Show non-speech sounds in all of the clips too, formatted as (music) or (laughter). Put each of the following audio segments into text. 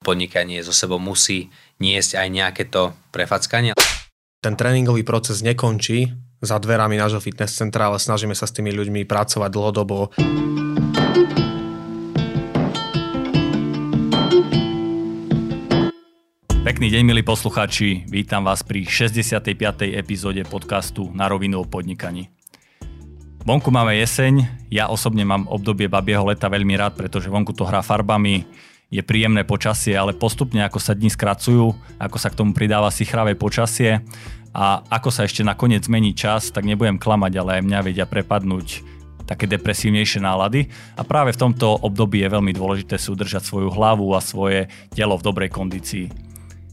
podnikanie zo sebou musí niesť aj nejaké to prefackanie. Ten tréningový proces nekončí za dverami nášho fitness centra, ale snažíme sa s tými ľuďmi pracovať dlhodobo. Pekný deň, milí poslucháči. Vítam vás pri 65. epizóde podcastu Na rovinu o podnikaní. Vonku máme jeseň, ja osobne mám obdobie babieho leta veľmi rád, pretože vonku to hrá farbami, je príjemné počasie, ale postupne ako sa dní skracujú, ako sa k tomu pridáva si chravé počasie a ako sa ešte nakoniec zmení čas, tak nebudem klamať, ale aj mňa vedia prepadnúť také depresívnejšie nálady a práve v tomto období je veľmi dôležité si udržať svoju hlavu a svoje telo v dobrej kondícii.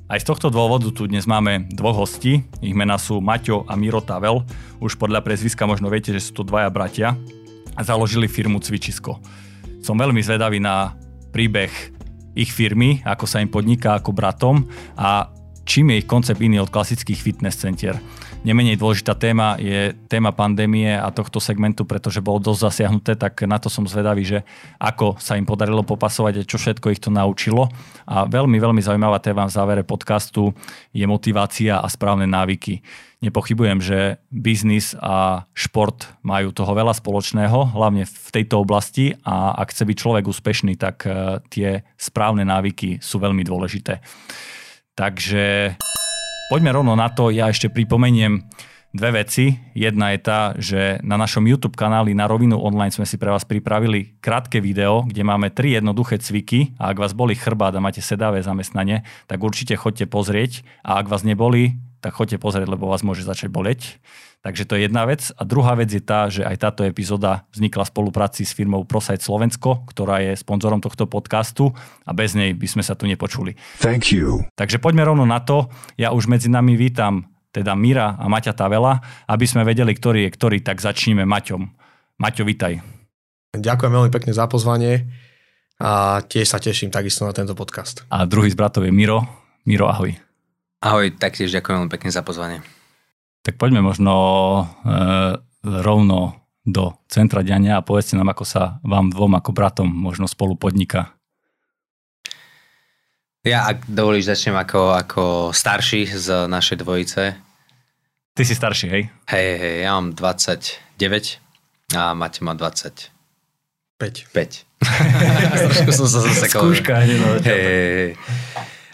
Aj z tohto dôvodu tu dnes máme dvoch hostí. Ich mená sú Maťo a Miro Tavel. Už podľa prezviska možno viete, že sú to dvaja bratia a založili firmu Cvičisko. Som veľmi zvedavý na príbeh ich firmy, ako sa im podniká ako bratom a čím je ich koncept iný od klasických fitness centier. Nemenej dôležitá téma je téma pandémie a tohto segmentu, pretože bolo dosť zasiahnuté, tak na to som zvedavý, že ako sa im podarilo popasovať a čo všetko ich to naučilo. A veľmi, veľmi zaujímavá téma v závere podcastu je motivácia a správne návyky. Nepochybujem, že biznis a šport majú toho veľa spoločného, hlavne v tejto oblasti a ak chce byť človek úspešný, tak eh, tie správne návyky sú veľmi dôležité. Takže poďme rovno na to. Ja ešte pripomeniem dve veci. Jedna je tá, že na našom YouTube kanáli na rovinu online sme si pre vás pripravili krátke video, kde máme tri jednoduché cviky a ak vás boli chrbát a máte sedavé zamestnanie, tak určite chodte pozrieť a ak vás neboli, tak chodte pozrieť, lebo vás môže začať boleť. Takže to je jedna vec. A druhá vec je tá, že aj táto epizóda vznikla v spolupráci s firmou ProSite Slovensko, ktorá je sponzorom tohto podcastu a bez nej by sme sa tu nepočuli. Thank you. Takže poďme rovno na to. Ja už medzi nami vítam teda Mira a Maťa Tavela, aby sme vedeli, ktorý je ktorý, tak začníme Maťom. Maťo, vitaj. Ďakujem veľmi pekne za pozvanie a tiež sa teším takisto na tento podcast. A druhý z bratov je Miro. Miro, ahoj. Ahoj, taktiež ďakujem veľmi pekne za pozvanie. Tak poďme možno e, rovno do centra diania a povedzte nám, ako sa vám dvom ako bratom možno spolu podniká. Ja, ak dovolíš, začnem ako, ako starší z našej dvojice. Ty si starší, hej? Hej, hej, ja mám 29 a Mate má 20. 5. 5. Trošku som sa zasekol. Skúška, hej, no, hej, hej, hej.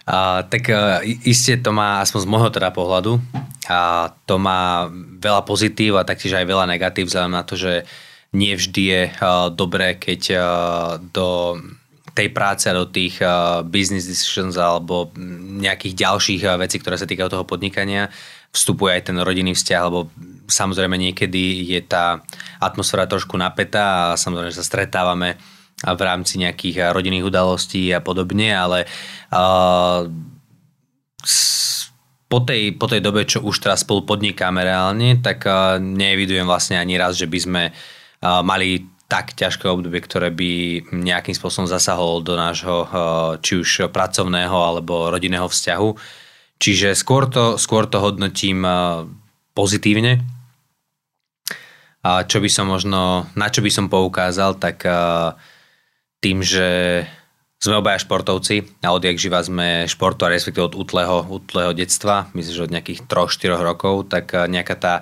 A, tak a, iste to má, aspoň z môjho teda pohľadu, a to má veľa pozitív a taktiež aj veľa negatív, vzhľadom na to, že nie vždy je a, dobré, keď a, do tej práce do tých uh, business decisions alebo nejakých ďalších vecí, ktoré sa týkajú toho podnikania, vstupuje aj ten rodinný vzťah, lebo samozrejme niekedy je tá atmosféra trošku napätá a samozrejme sa stretávame v rámci nejakých rodinných udalostí a podobne, ale uh, po tej, po tej dobe, čo už teraz spolu podnikáme reálne, tak uh, nevidujem vlastne ani raz, že by sme mali tak ťažké obdobie, ktoré by nejakým spôsobom zasahol do nášho či už pracovného alebo rodinného vzťahu. Čiže skôr to, skôr to hodnotím pozitívne. A čo by som možno, na čo by som poukázal, tak uh, tým, že sme obaja športovci a odjak živa sme športu a respektíve od útleho, útleho detstva, myslím, že od nejakých 3-4 rokov, tak nejaká tá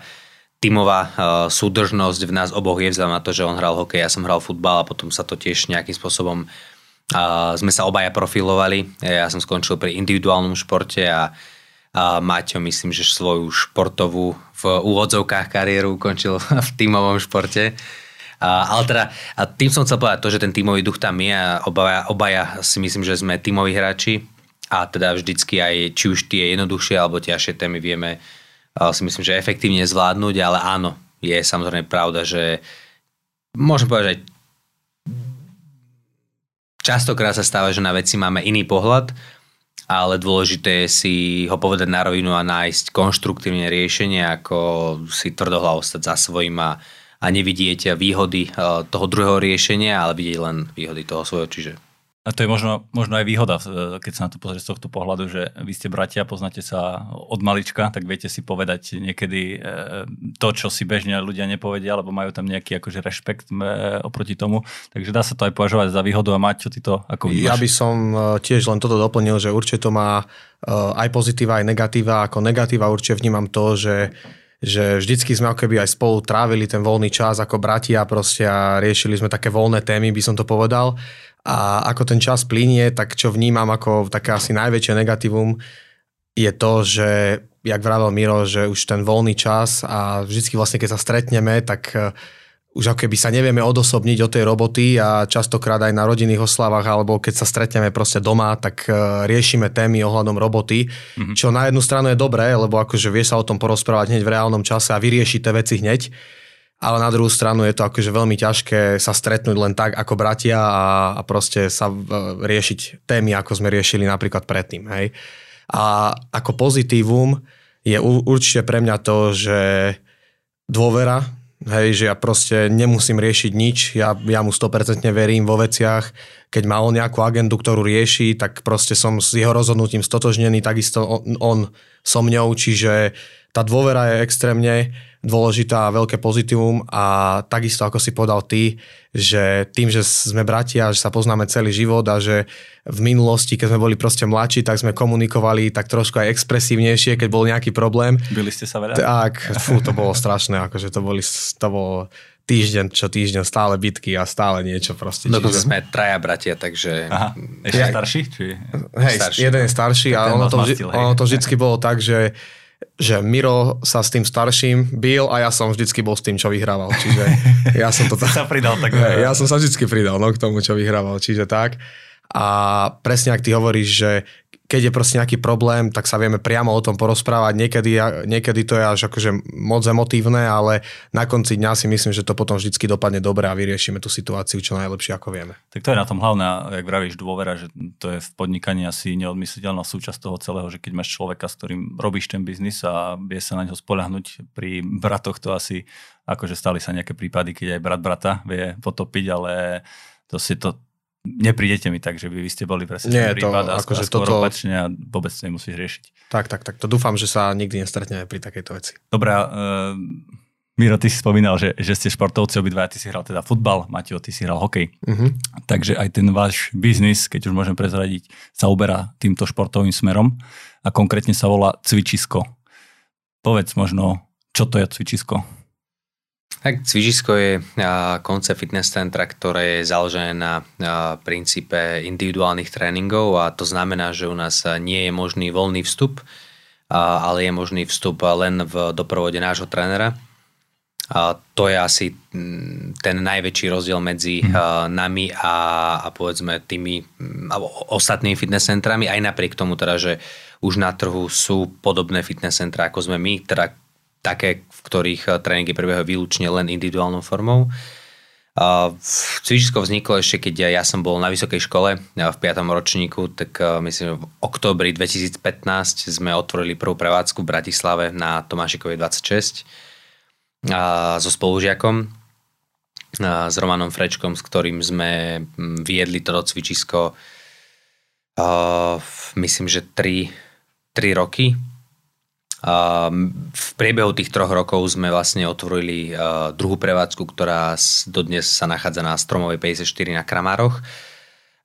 tímová súdržnosť v nás oboch je vzhľadom na to, že on hral hokej, ja som hral futbal a potom sa to tiež nejakým spôsobom sme sa obaja profilovali. Ja som skončil pri individuálnom športe a, a Maťo myslím, že svoju športovú v úvodzovkách kariéru ukončil (laughs) v tímovom športe. A, ale teda, a tým som chcel povedať to, že ten tímový duch tam je a obaja, obaja si myslím, že sme tímoví hráči a teda vždycky aj či už tie jednoduchšie alebo ťažšie témy vieme si myslím, že efektívne zvládnuť, ale áno, je samozrejme pravda, že môžem povedať, že častokrát sa stáva, že na veci máme iný pohľad, ale dôležité je si ho povedať na rovinu a nájsť konštruktívne riešenie, ako si tvrdohlavo stať za svojím a, a nevidieť výhody eh, toho druhého riešenia, ale vidieť len výhody toho svojho. Čiže A to je možno, možno aj výhoda, e, keď sa na to pozrie z tohto pohľadu, že vy ste bratia, poznáte sa od malička, tak viete si povedať niekedy e, to, čo si bežne ľudia nepovedia, alebo majú tam nejaký akože rešpekt oproti tomu. Takže dá sa to aj považovať za výhodu a mať, čo ty to ako vnímaš? Ja by som tiež len toto doplnil, že určite to má aj pozitíva, aj negatíva. Ako negatíva určite vnímam to, že že vždycky sme ako keby aj spolu trávili ten voľný čas ako bratia proste a riešili sme také voľné témy, by som to povedal. A ako ten čas plinie, tak čo vnímam ako také asi najväčšie negatívum je to, že jak vravel Miro, že už ten voľný čas a vždycky vlastne keď sa stretneme, tak už ako keby sa nevieme odosobniť od tej roboty a častokrát aj na rodinných oslavách alebo keď sa stretneme proste doma, tak uh, riešime témy ohľadom roboty, mm-hmm. čo na jednu stranu je dobré, lebo akože vie sa o tom porozprávať hneď v reálnom čase a vyriešiť tie veci hneď ale na druhú stranu je to akože veľmi ťažké sa stretnúť len tak ako bratia a, a proste sa riešiť témy, ako sme riešili napríklad predtým. Hej. A ako pozitívum je určite pre mňa to, že dôvera, hej, že ja proste nemusím riešiť nič, ja, ja mu 100% verím vo veciach, keď má on nejakú agendu, ktorú rieši, tak proste som s jeho rozhodnutím stotožnený, takisto on, on so mňou, čiže tá dôvera je extrémne dôležitá a veľké pozitívum a takisto ako si povedal ty, že tým, že sme bratia, že sa poznáme celý život a že v minulosti, keď sme boli proste mladší, tak sme komunikovali tak trošku aj expresívnejšie, keď bol nejaký problém. Byli ste sa veľa? Tak, (laughs) fú, to bolo strašné, akože to, boli, to bolo týždeň čo týždeň stále bitky a stále niečo proste. Dokonca čiže... sme traja bratia, takže... Aha, ešte ja, starší? Či... Hej, starší. jeden je starší a ono to, vždy, ono to vždycky bolo tak, že že Miro sa s tým starším bil a ja som vždycky bol s tým, čo vyhrával. Čiže ja som to... (laughs) sa pridal tak. Ja som sa vždycky pridal no, k tomu, čo vyhrával. Čiže tak. A presne ak ty hovoríš, že keď je proste nejaký problém, tak sa vieme priamo o tom porozprávať. Niekedy, niekedy to je až akože moc emotívne, ale na konci dňa si myslím, že to potom vždy dopadne dobre a vyriešime tú situáciu čo najlepšie, ako vieme. Tak to je na tom hlavné, jak vravíš, dôvera, že to je v podnikaní asi neodmysliteľná súčasť toho celého, že keď máš človeka, s ktorým robíš ten biznis a vie sa na neho spoľahnúť, pri bratoch to asi, akože stali sa nejaké prípady, keď aj brat brata vie potopiť, ale to si to, neprídete mi tak, že by vy ste boli presne Nie, ten prípad to, a, akože skôr toto... opačne a vôbec to nemusíš riešiť. Tak, tak, tak. To dúfam, že sa nikdy nestretneme pri takejto veci. Dobre, uh, Miro, ty si spomínal, že, že ste športovci obidva, ty si hral teda futbal, Mateo, ty si hral hokej. Uh-huh. Takže aj ten váš biznis, keď už môžem prezradiť, sa uberá týmto športovým smerom a konkrétne sa volá cvičisko. Povedz možno, čo to je cvičisko? Tak cvičisko je koncept fitness centra, ktoré je založené na princípe individuálnych tréningov a to znamená, že u nás nie je možný voľný vstup, ale je možný vstup len v doprovode nášho trénera. A to je asi ten najväčší rozdiel medzi mm. nami a, a povedzme tými alebo ostatnými fitness centrami, aj napriek tomu teda, že už na trhu sú podobné fitness centra ako sme my, teda také, v ktorých eh, tréningy prebiehajú výlučne len individuálnou formou. Cvičisko vzniklo ešte, keď ja som bol na vysokej škole v 5. ročníku, tak eh, myslím, v oktobri 2015 sme otvorili prvú prevádzku v Bratislave na Tomášikovej 26 so spolužiakom s Romanom Frečkom, s ktorým sme hm, viedli toto cvičisko myslím, že 3, 3 roky v priebehu tých troch rokov sme vlastne otvorili druhú prevádzku, ktorá dodnes sa nachádza na Stromovej 54 na Kramároch.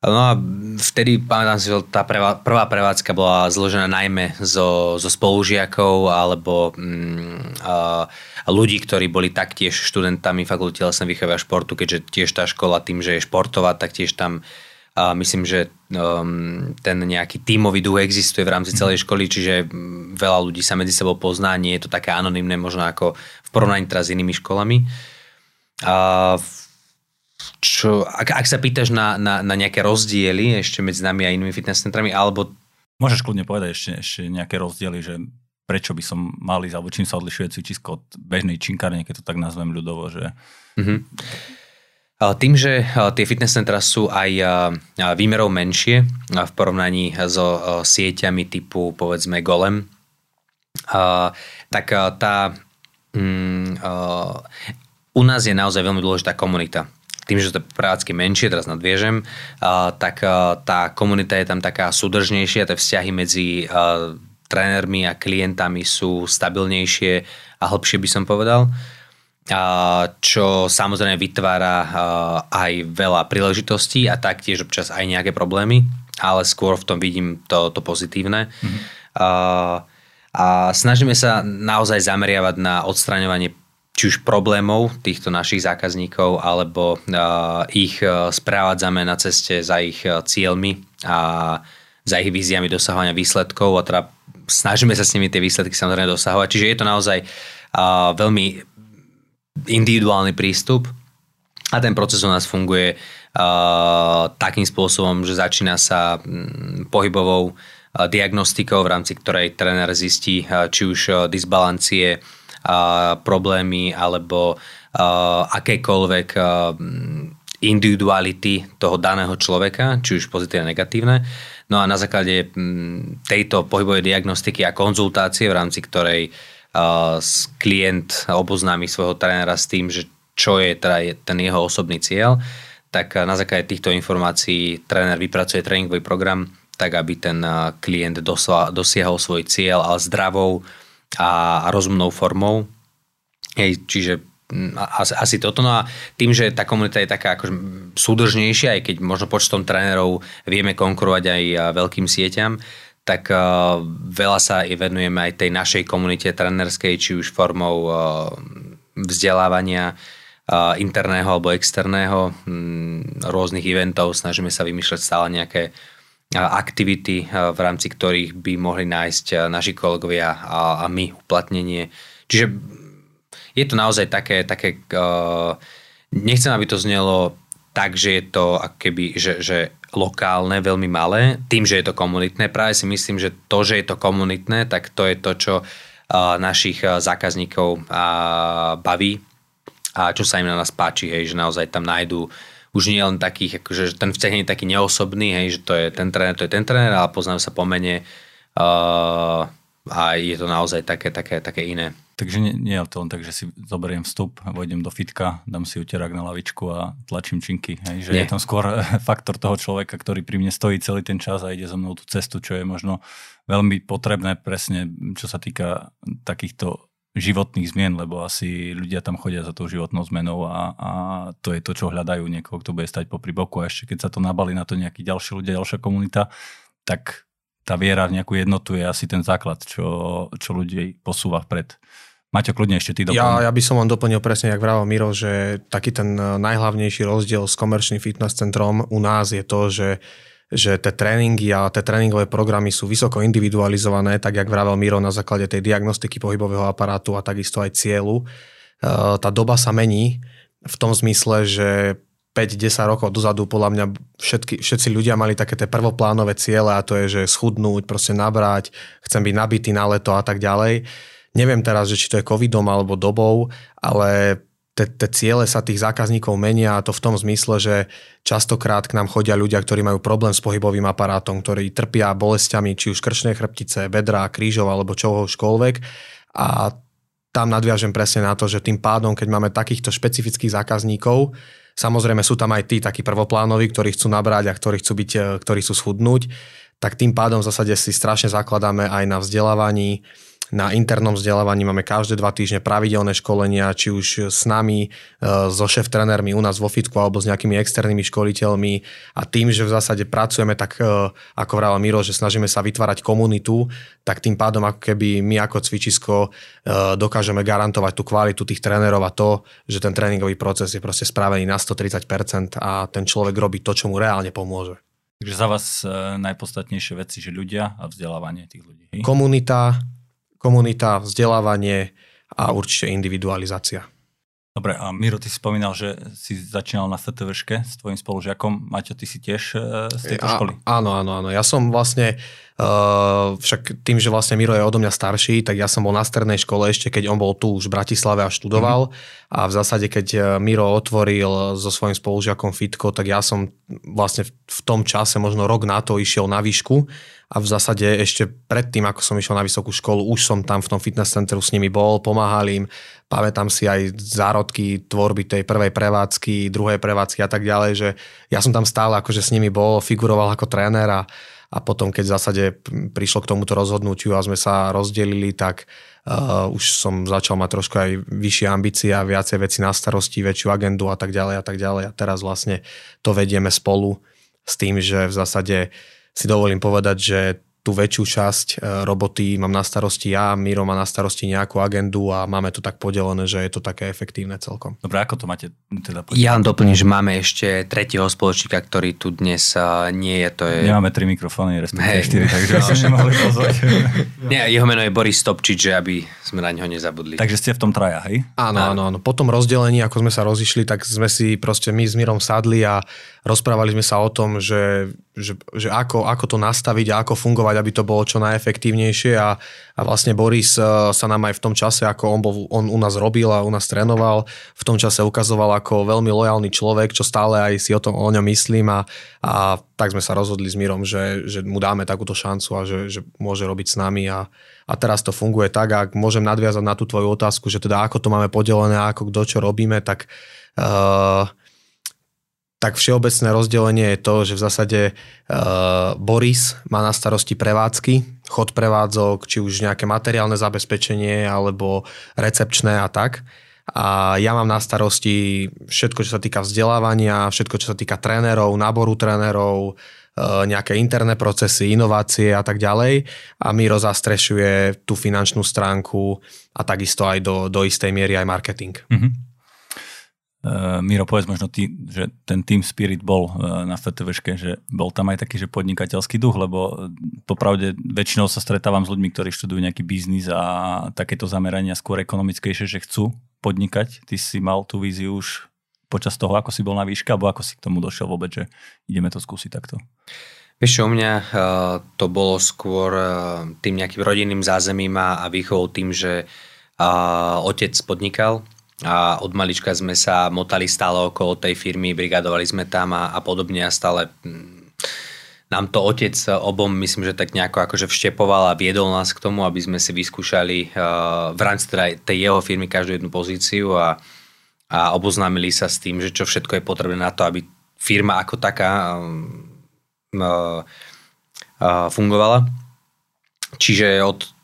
No a vtedy, pamätám si, že tá prvá prevádzka bola zložená najmä zo, zo spolužiakov alebo mm, a, ľudí, ktorí boli taktiež študentami fakulty telesnej výchovy a športu, keďže tiež tá škola tým, že je športová, tak tiež tam a myslím, že um, ten nejaký tímový duch existuje v rámci celej školy, čiže veľa ľudí sa medzi sebou pozná, nie je to také anonymné možno ako v porovnaní teraz s inými školami. A čo, ak, ak sa pýtaš na, na, na nejaké rozdiely ešte medzi nami a inými fitness centrami, alebo... Môžeš kľudne povedať ešte, ešte nejaké rozdiely, že prečo by som mal ísť, alebo čím sa odlišuje cvičisko od bežnej činkárne, keď to tak nazvem ľudovo, že... Mm-hmm. Tým, že tie fitness centra sú aj výmerov menšie v porovnaní so sieťami typu povedzme Golem, tak tá mm, u nás je naozaj veľmi dôležitá komunita. tým, že to je prevádzky menšie, teraz nadviežem, tak tá komunita je tam taká súdržnejšia, tie vzťahy medzi trénermi a klientami sú stabilnejšie a hlbšie by som povedal čo samozrejme vytvára aj veľa príležitostí a taktiež občas aj nejaké problémy, ale skôr v tom vidím to, to pozitívne. Mm-hmm. A snažíme sa naozaj zameriavať na odstraňovanie či už problémov týchto našich zákazníkov, alebo ich správádzame na ceste za ich cieľmi a za ich víziami dosahovania výsledkov a teda snažíme sa s nimi tie výsledky samozrejme dosahovať. Čiže je to naozaj veľmi individuálny prístup a ten proces u nás funguje uh, takým spôsobom, že začína sa um, pohybovou uh, diagnostikou, v rámci ktorej tréner zistí uh, či už uh, disbalancie, problémy alebo akékoľvek uh, individuality toho daného človeka, či už pozitívne, negatívne. No a na základe um, tejto pohybovej diagnostiky a konzultácie, v rámci ktorej uh, klient oboznámi svojho trénera s tým, že čo je teda ten jeho osobný cieľ, tak na základe týchto informácií tréner vypracuje tréningový program tak, aby ten klient dosiahol svoj cieľ, ale zdravou a rozumnou formou. Hej, čiže asi, asi toto. No a tým, že tá komunita je taká akože súdržnejšia, aj keď možno počtom trénerov vieme konkurovať aj veľkým sieťam, tak uh, veľa sa i venujeme aj tej našej komunite trenerskej, či už formou uh, vzdelávania uh, interného alebo externého, um, rôznych eventov, snažíme sa vymýšľať stále nejaké aktivity, v rámci ktorých by mohli nájsť naši kolegovia a, a my uplatnenie. Čiže je to naozaj také, také nechcem, aby to znelo tak, že je to keby, že, že lokálne, veľmi malé, tým, že je to komunitné. Práve si myslím, že to, že je to komunitné, tak to je to, čo našich zákazníkov baví a čo sa im na nás páči, hej, že naozaj tam nájdú už nie len takých, akože ten vzťah nie je taký neosobný, hej, že to je ten tréner, to je ten tréner, ale poznajú sa po mene uh, a je to naozaj také, také, také iné. Takže nie, nie je to len tak, že si zoberiem vstup, vojdem do fitka, dám si uterák na lavičku a tlačím činky. Hej, že nie. je tam skôr (laughs) faktor toho človeka, ktorý pri mne stojí celý ten čas a ide so mnou tú cestu, čo je možno veľmi potrebné presne, čo sa týka takýchto životných zmien, lebo asi ľudia tam chodia za tou životnou zmenou a, a to je to, čo hľadajú niekoho, kto bude stať popri boku a ešte keď sa to nabali na to nejakí ďalší ľudia, ďalšia komunita, tak tá viera v nejakú jednotu je asi ten základ, čo, čo ľudí posúva vpred. Maťo, kľudne ešte ty doplň. Ja, ja by som len doplnil presne, jak vravel Miro, že taký ten eh, najhlavnejší rozdiel s komerčným fitness centrom u nás je to, že že tie tréningy a tie tréningové programy sú vysoko individualizované, tak jak vravel Miro na základe tej diagnostiky pohybového aparátu a takisto aj cieľu. Eh, tá doba sa mení v tom zmysle, že 5-10 rokov dozadu podľa mňa všetky, všetci ľudia mali také tie prvoplánové ciele a to je, že schudnúť, proste nabrať, chcem byť nabitý na leto a tak ďalej Neviem teraz, že či to je covidom alebo dobou, ale tie ciele sa tých zákazníkov menia a to v tom zmysle, že častokrát k nám chodia ľudia, ktorí majú problém s pohybovým aparátom, ktorí trpia bolestiami, či už krčné chrbtice, bedra, krížov alebo čohožkoľvek. A tam nadviažem presne na to, že tým pádom, keď máme takýchto špecifických zákazníkov, samozrejme sú tam aj tí takí prvoplánoví, ktorí chcú nabrať a ktorí chcú, byť, ktorí chcú schudnúť, tak tým pádom v zásade si strašne zakladáme aj na vzdelávaní, na internom vzdelávaní máme každé dva týždne pravidelné školenia, či už s nami, e, so šéf trénermi u nás vo fitku alebo s nejakými externými školiteľmi a tým, že v zásade pracujeme tak, e, ako vravel Miro, že snažíme sa vytvárať komunitu, tak tým pádom ako keby my ako cvičisko e, dokážeme garantovať tú kvalitu tých trénerov a to, že ten tréningový proces je proste spravený na 130% a ten človek robí to, čo mu reálne pomôže. Takže za vás najpodstatnejšie veci, že ľudia a vzdelávanie tých ľudí. Komunita, komunita, vzdelávanie a určite individualizácia. Dobre, a Miro, ty si spomínal, že si začínal na FTVške s tvojim spolužiakom. Maťo, ty si tiež e, z tejto školy? A, áno, áno, áno. Ja som vlastne, uh, však tým, že vlastne Miro je odo mňa starší, tak ja som bol na strednej škole ešte, keď on bol tu už v Bratislave a študoval. Mm-hmm. A v zásade, keď e, Miro otvoril so svojím spolužiakom Fitko, tak ja som vlastne v tom čase, možno rok na to, išiel na výšku a v zásade ešte predtým, ako som išiel na vysokú školu, už som tam v tom fitness centru s nimi bol, pomáhal im, pamätám si aj zárodky tvorby tej prvej prevádzky, druhej prevádzky a tak ďalej, že ja som tam stále akože s nimi bol, figuroval ako tréner a, a potom, keď v zásade prišlo k tomuto rozhodnutiu a sme sa rozdelili, tak uh, už som začal mať trošku aj vyššie ambície a viacej veci na starosti, väčšiu agendu a tak ďalej a tak ďalej. A teraz vlastne to vedieme spolu s tým, že v zásade si dovolím povedať, že tú väčšiu časť e, roboty mám na starosti ja, Miro má na starosti nejakú agendu a máme to tak podelené, že je to také efektívne celkom. Dobre, ako to máte teda podelené? Ja vám doplním, že máme ešte tretieho spoločníka, ktorý tu dnes uh, nie je. To je... Nemáme tri mikrofóny, respektíve hey. štyri, takže no, nemohli pozvať. (laughs) nie, jeho meno je Boris Stopčič, že aby sme na neho nezabudli. Takže ste v tom traja, hej? Áno, áno, áno. Po tom rozdelení, ako sme sa rozišli, tak sme si proste my s Mirom sadli a rozprávali sme sa o tom, že, že, že ako, ako to nastaviť a ako fungovať, aby to bolo čo najefektívnejšie a, a vlastne Boris e, sa nám aj v tom čase, ako on, bol, on u nás robil a u nás trénoval, v tom čase ukazoval ako veľmi lojálny človek, čo stále aj si o, tom, o ňom myslím a, a tak sme sa rozhodli s Mírom, že, že mu dáme takúto šancu a že, že môže robiť s nami a, a teraz to funguje tak, ak môžem nadviazať na tú tvoju otázku, že teda ako to máme podelené, ako kto čo robíme, tak uh, tak všeobecné rozdelenie je to, že v zásade uh, Boris má na starosti prevádzky, chod prevádzok, či už nejaké materiálne zabezpečenie alebo recepčné a tak. A ja mám na starosti všetko, čo sa týka vzdelávania, všetko, čo sa týka trénerov, náboru trénerov, uh, nejaké interné procesy, inovácie a tak ďalej. A Miro zastrešuje tú finančnú stránku a takisto aj do, do istej miery aj marketing. Mm-hmm. Uh, Miro, povedz možno ty, že ten team spirit bol uh, na FTVške, že bol tam aj taký, že podnikateľský duch, lebo popravde väčšinou sa stretávam s ľuďmi, ktorí študujú nejaký biznis a takéto zamerania skôr ekonomickejšie, že chcú podnikať. Ty si mal tú víziu už počas toho, ako si bol na výške, alebo ako si k tomu došiel vôbec, že ideme to skúsiť takto? Vieš u mňa uh, to bolo skôr tým nejakým rodinným zázemím a, a výchovou tým, že otec podnikal, a od malička sme sa motali stále okolo tej firmy, brigadovali sme tam a, a podobne a stále mm, nám to otec obom myslím, že tak nejako akože vštepoval a viedol nás k tomu, aby sme si vyskúšali uh, v rámci teda tej jeho firmy každú jednu pozíciu a, a oboznámili sa s tým, že čo všetko je potrebné na to, aby firma ako taká um, uh, uh, fungovala. Čiže od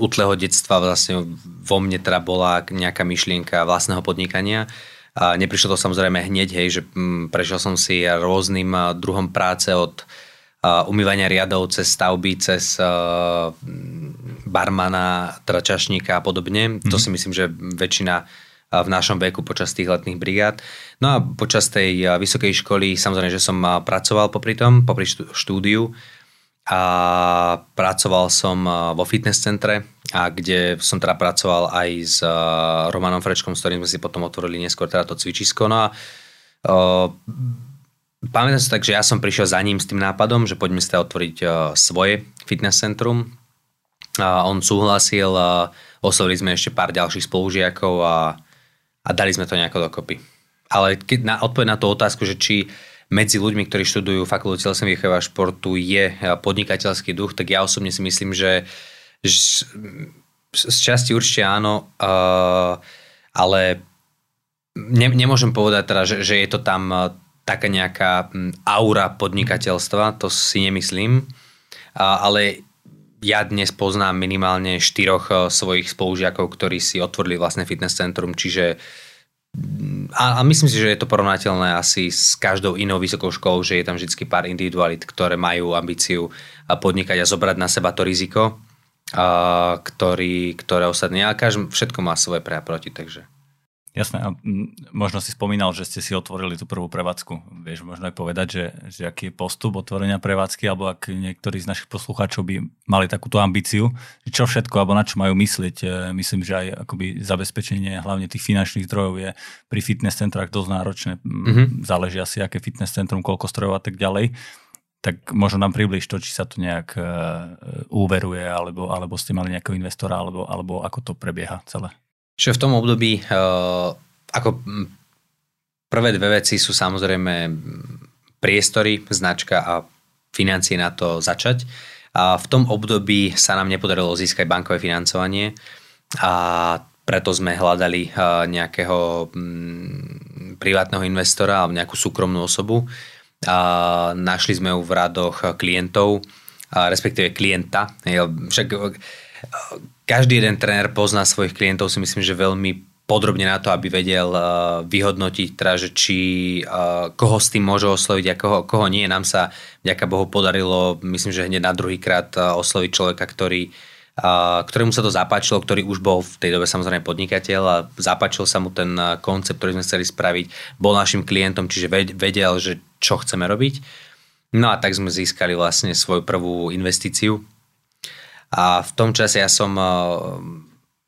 útleho detstva vlastne vo mne teda bola nejaká myšlienka vlastného podnikania. A neprišlo to samozrejme hneď, hej, že mm, prešiel som si rôznym druhom práce od umývania riadov cez stavby, cez uh, barmana, tračašníka a podobne. Mm-hmm. To mhm. si myslím, že väčšina v našom veku počas tých letných brigád. No a počas tej vysokej školy samozrejme, že som pracoval popri tom, popri štúdiu a pracoval som vo fitness centre, a kde som teda pracoval aj s Romanom Frečkom, s ktorým sme si potom otvorili neskôr teda to cvičisko. No a uh, pamätám sa tak, že ja som prišiel za ním s tým nápadom, že poďme si teda otvoriť uh, svoje fitness centrum. A on súhlasil, uh, oslovili sme ešte pár ďalších spolužiakov a, a dali sme to nejako dokopy. Ale keď na, odpoveď na tú otázku, že či medzi ľuďmi, ktorí študujú fakultu telesnej výchovy športu je podnikateľský duch, tak ja osobne si myslím, že, že z časti určite áno, uh, ale ne, nemôžem povedať teda, že, že je to tam taká nejaká aura podnikateľstva, to si nemyslím, uh, ale ja dnes poznám minimálne štyroch svojich spolužiakov, ktorí si otvorili vlastné fitness centrum, čiže uh, a, a myslím si, že je to porovnateľné asi s každou inou vysokou školou, že je tam vždy pár individualit, ktoré majú ambíciu podnikať a zobrať na seba to riziko, a, ktorý, ktoré ostatní. A každý, všetko má svoje pre a proti, takže... Jasné, a možno si spomínal, že ste si otvorili tú prvú prevádzku. Vieš možno aj povedať, že, že aký je postup otvorenia prevádzky, alebo ak niektorí z našich poslucháčov by mali takúto ambíciu, čo všetko, alebo na čo majú myslieť. E, myslím, že aj akoby zabezpečenie hlavne tých finančných zdrojov je pri fitness centrách dosť náročné. Mm-hmm. Záleží asi, aké fitness centrum, koľko strojov a tak ďalej. Tak možno nám približ to, či sa to nejak uh, úveruje, alebo, alebo ste mali nejakého investora, alebo, alebo ako to prebieha celé. Čiže v tom období uh, ako prvé dve veci sú samozrejme priestory, značka a financie na to začať. A v tom období sa nám nepodarilo získať bankové financovanie a preto sme hľadali nejakého mm, privátneho investora alebo nejakú súkromnú osobu. A našli sme ju v radoch klientov, respektíve klienta. Však každý jeden tréner pozná svojich klientov, si myslím, že veľmi podrobne na to, aby vedel uh, vyhodnotiť, teda, že či uh, koho s tým môže osloviť a koho, koho nie. Nám sa vďaka Bohu podarilo, myslím, že hneď na druhý krát uh, osloviť človeka, ktorý, ktorému sa to zapáčilo, ktorý už bol v tej dobe samozrejme podnikateľ a zapáčil sa mu ten koncept, ktorý sme chceli spraviť, bol našim klientom, čiže vedel, že čo chceme robiť. No a tak sme získali vlastne svoju prvú investíciu. A v tom čase ja som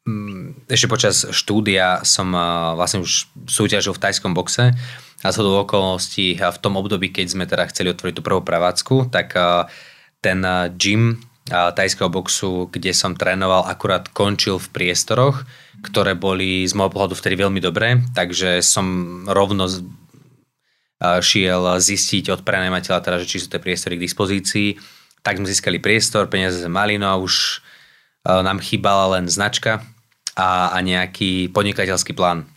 Mm, ešte počas štúdia som vlastne už súťažil v tajskom boxe a z do okolností v tom období, keď sme teda chceli otvoriť tú prvú prevádzku, tak ten gym tajského boxu, kde som trénoval, akurát končil v priestoroch, ktoré boli z môjho pohľadu vtedy veľmi dobré, takže som rovno šiel zistiť od prenajímateľa, teda, že či sú tie priestory k dispozícii. Tak sme získali priestor, peniaze sme mali, no a už nám chýbala len značka, a, a nejaký podnikateľský plán.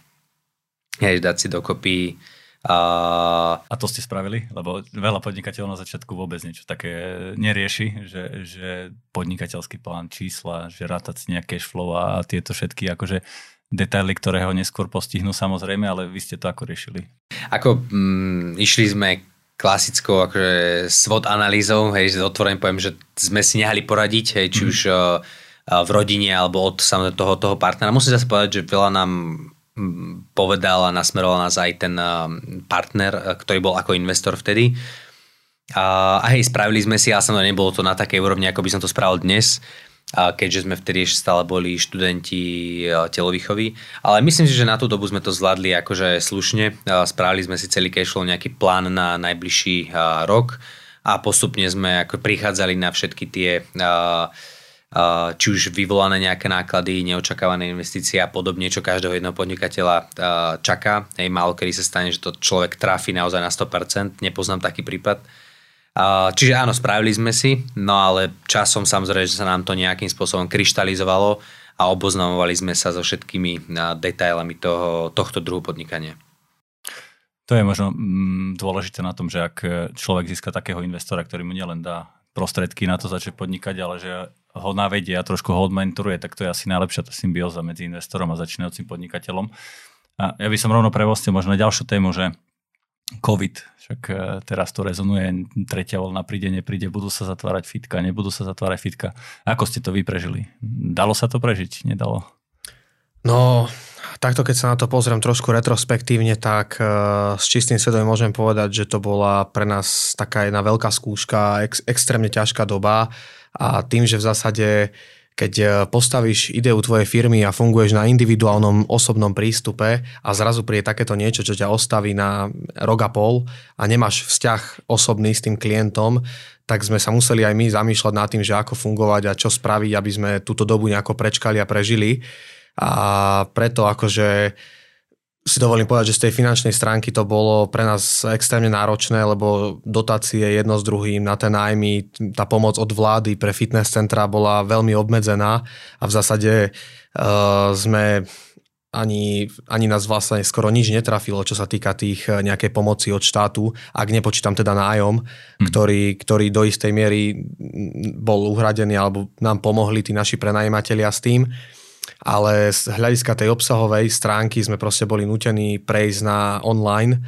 Hej, dať si dokopy a... a to ste spravili? Lebo veľa podnikateľov na začiatku vôbec niečo také nerieši, že, že podnikateľský plán, čísla, že rátať si nejaké flow a tieto všetky akože detaily, ktoré ho neskôr postihnú samozrejme, ale vy ste to ako riešili? Ako mm, išli sme klasickou akože SWOT analýzou, hej, otvorene poviem, že sme si nehali poradiť, hej, či mm. už uh, v rodine alebo od samotného toho, toho partnera. Musím zase povedať, že veľa nám povedal a nasmeroval nás aj ten partner, ktorý bol ako investor vtedy. A, a hej, spravili sme si, ale samozrejme nebolo to na takej úrovni, ako by som to spravil dnes, a keďže sme vtedy ešte stále boli študenti telovýchovy. Ale myslím si, že na tú dobu sme to zvládli akože slušne. Spravili sme si celý cashflow, nejaký plán na najbližší rok a postupne sme ako prichádzali na všetky tie či už vyvolané nejaké náklady, neočakávané investície a podobne, čo každého jedného podnikateľa čaká. Hej, málo kedy sa stane, že to človek trafi naozaj na 100%, nepoznám taký prípad. Čiže áno, spravili sme si, no ale časom samozrejme, že sa nám to nejakým spôsobom kryštalizovalo a oboznamovali sme sa so všetkými detailami toho, tohto druhu podnikania. To je možno mm, dôležité na tom, že ak človek získa takého investora, ktorý mu nielen dá prostriedky na to začať podnikať, ale že ho navedie a trošku ho odmentoruje, tak to je asi najlepšia tá symbióza medzi investorom a začínajúcim podnikateľom. A ja by som rovno prevostil možno na ďalšiu tému, že COVID, však e, teraz to rezonuje, tretia voľna príde, nepríde, budú sa zatvárať fitka, nebudú sa zatvárať fitka. Ako ste to vy prežili? Dalo sa to prežiť? Nedalo? No, takto keď sa na to pozriem trošku retrospektívne, tak uh, s čistým svedomím môžem povedať, že to bola pre nás taká jedna veľká skúška, ex, extrémne ťažká doba a tým, že v zásade keď e, postavíš ideu tvojej firmy a funguješ na individuálnom osobnom prístupe a zrazu príde takéto niečo, čo ťa ostaví na rok a pol a nemáš vzťah osobný s tým klientom, tak sme sa museli aj my zamýšľať nad tým, že ako fungovať a čo spraviť, aby sme túto dobu nejako prečkali a prežili. A preto akože si dovolím povedať, že z tej finančnej stránky to bolo pre nás extrémne náročné, lebo dotácie jedno s druhým na ten nájmy, tá pomoc od vlády pre fitness centra bola veľmi obmedzená a v zásade uh, sme ani, ani nás vlastne skoro nič netrafilo, čo sa týka tých e, nejakej pomoci od štátu, ak nepočítam teda nájom, hmm. ktorý, ktorý do istej miery bol uhradený alebo nám pomohli tí naši prenajímatelia s tým ale z hľadiska tej obsahovej stránky sme proste boli nutení prejsť na online.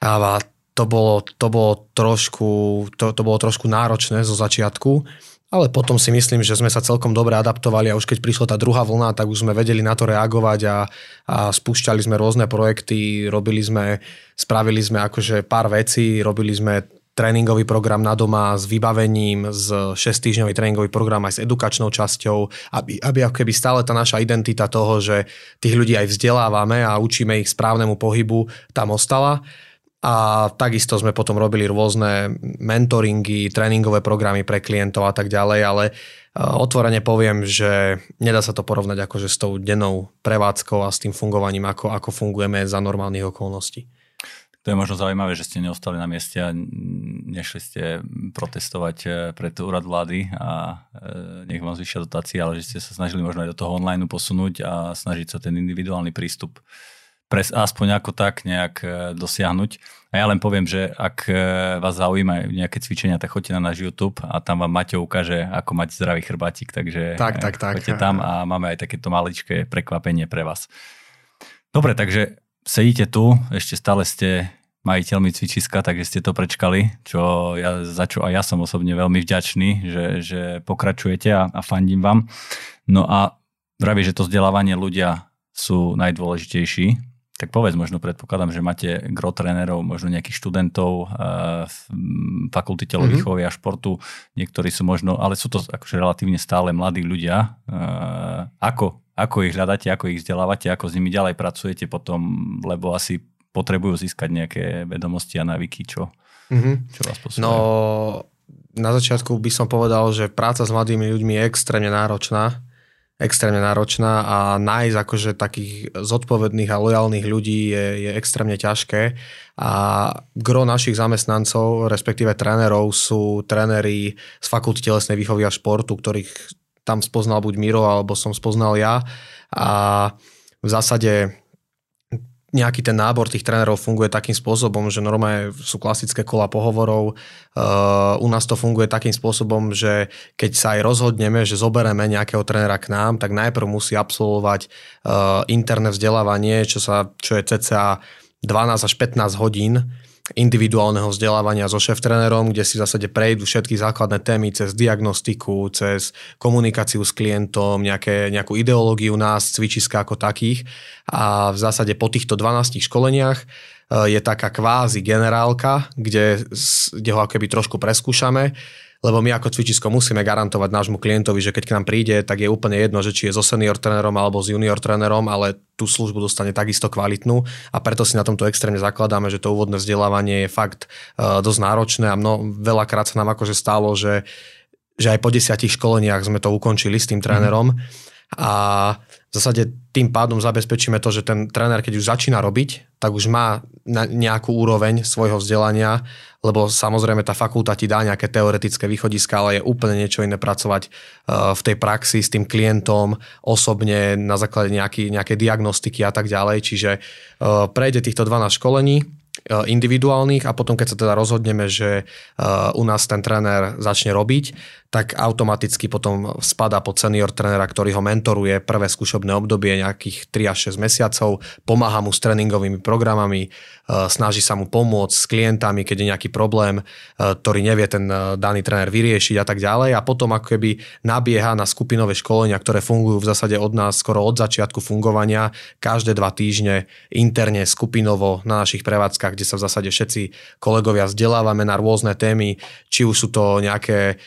A to bolo, to bolo, trošku, to, to bolo trošku náročné zo začiatku, ale potom si myslím, že sme sa celkom dobre adaptovali a už keď prišla tá druhá vlna, tak už sme vedeli na to reagovať a, a spúšťali sme rôzne projekty, robili sme, spravili sme akože pár vecí, robili sme tréningový program na doma s vybavením, s 6-týždňový tréningový program aj s edukačnou časťou, aby, aby keby stále tá naša identita toho, že tých ľudí aj vzdelávame a učíme ich správnemu pohybu, tam ostala. A takisto sme potom robili rôzne mentoringy, tréningové programy pre klientov a tak ďalej, ale e, otvorene poviem, že nedá sa to porovnať akože s tou dennou prevádzkou a s tým fungovaním, ako, ako fungujeme za normálnych okolností. To je možno zaujímavé, že ste neostali na mieste a nešli ste protestovať e, pred úrad vlády a e, nech vám zvyšia dotácie, ale že ste sa snažili možno aj do toho online posunúť a snažiť sa ten individuálny prístup pres, aspoň ako tak nejak e, dosiahnuť. A ja len poviem, že ak vás zaujíma nejaké cvičenia, tak choďte na náš YouTube a tam vám Maťo ukáže, ako mať zdravý chrbátik, takže tak, tak, tak. choďte tam a máme aj takéto maličké prekvapenie pre vás. Dobre, takže sedíte tu, ešte stále ste majiteľmi cvičiska, takže ste to prečkali, čo ja, za čo aj ja som osobne veľmi vďačný, že, že pokračujete a, a fandím vám. No a vraví, že to vzdelávanie ľudia sú najdôležitejší, tak povedz, možno predpokladám, že máte gro trénerov, možno nejakých študentov uh, fakulty telovýchovy mm-hmm. a športu, niektorí sú možno, ale sú to akože relatívne stále mladí ľudia. Uh, ako, ako ich hľadáte, ako ich vzdelávate, ako s nimi ďalej pracujete potom, lebo asi potrebujú získať nejaké vedomosti a návyky, čo, mm-hmm. čo vás posúvajú? No, na začiatku by som povedal, že práca s mladými ľuďmi je extrémne náročná. Extrémne náročná a nájsť akože takých zodpovedných a lojálnych ľudí je, je extrémne ťažké. A gro našich zamestnancov, respektíve trénerov, sú tréneri z fakulty telesnej výchovy a športu, ktorých tam spoznal buď Miro, alebo som spoznal ja. A v zásade nejaký ten nábor tých trénerov funguje takým spôsobom, že normálne sú klasické kola pohovorov. Uh, u nás to funguje takým spôsobom, že keď sa aj rozhodneme, že zobereme nejakého trénera k nám, tak najprv musí absolvovať uh, interné vzdelávanie, čo, sa, čo je cca 12 až 15 hodín individuálneho vzdelávania so šéf-trénerom, kde si v zásade prejdú všetky základné témy cez diagnostiku, cez komunikáciu s klientom, nejaké, nejakú ideológiu nás, cvičiska ako takých. A v zásade po týchto 12 školeniach eh, je taká kvázi generálka, kde, kde ho akoby trošku preskúšame lebo my ako cvičisko musíme garantovať nášmu klientovi, že keď k nám príde, tak je úplne jedno, že či je so senior trénerom alebo s junior trénerom, ale tú službu dostane takisto kvalitnú a preto si na tomto extrémne zakladáme, že to úvodné vzdelávanie je fakt uh, dosť náročné a mno, veľakrát sa nám akože stalo, že, že aj po desiatich školeniach sme to ukončili s tým trénerom. Mm a v zásade tým pádom zabezpečíme to, že ten tréner, keď už začína robiť, tak už má nejakú úroveň svojho vzdelania, lebo samozrejme tá fakulta ti dá nejaké teoretické východiska, ale je úplne niečo iné pracovať e, v tej praxi s tým klientom, osobne na základe nejaký, nejaké diagnostiky a tak ďalej. Čiže e, prejde týchto 12 školení, E, individuálnych a potom keď sa teda rozhodneme, že u nás ten tréner začne robiť, tak automaticky potom spada pod senior trénera, ktorý ho mentoruje prvé skúšobné obdobie nejakých 3 až 6 mesiacov, pomáha mu s tréningovými programami, e, snaží sa mu pomôcť s klientami, keď je nejaký problém, ktorý nevie ten daný tréner vyriešiť a tak ďalej. A potom ako keby nabieha na skupinové školenia, ktoré fungujú v zásade od nás skoro od začiatku fungovania, každé dva týždne interne, skupinovo na našich prevádzkach kde sa v zásade všetci kolegovia vzdelávame na rôzne témy, či už sú to nejaké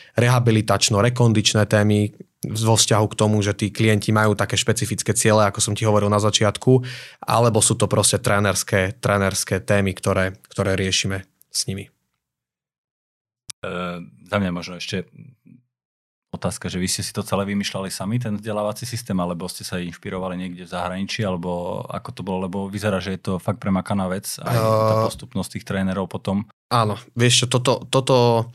rehabilitačno-rekondičné témy, vo vzťahu k tomu, že tí klienti majú také špecifické ciele, ako som ti hovoril na začiatku, alebo sú to proste trénerské, trénerské témy, ktoré, ktoré riešime s nimi. E, za mňa možno ešte otázka, že vy ste si to celé vymýšľali sami, ten vzdelávací systém, alebo ste sa inšpirovali niekde v zahraničí, alebo ako to bolo, lebo vyzerá, že je to fakt premakaná vec, aj tá postupnosť tých trénerov potom. Áno, vieš čo, toto, toto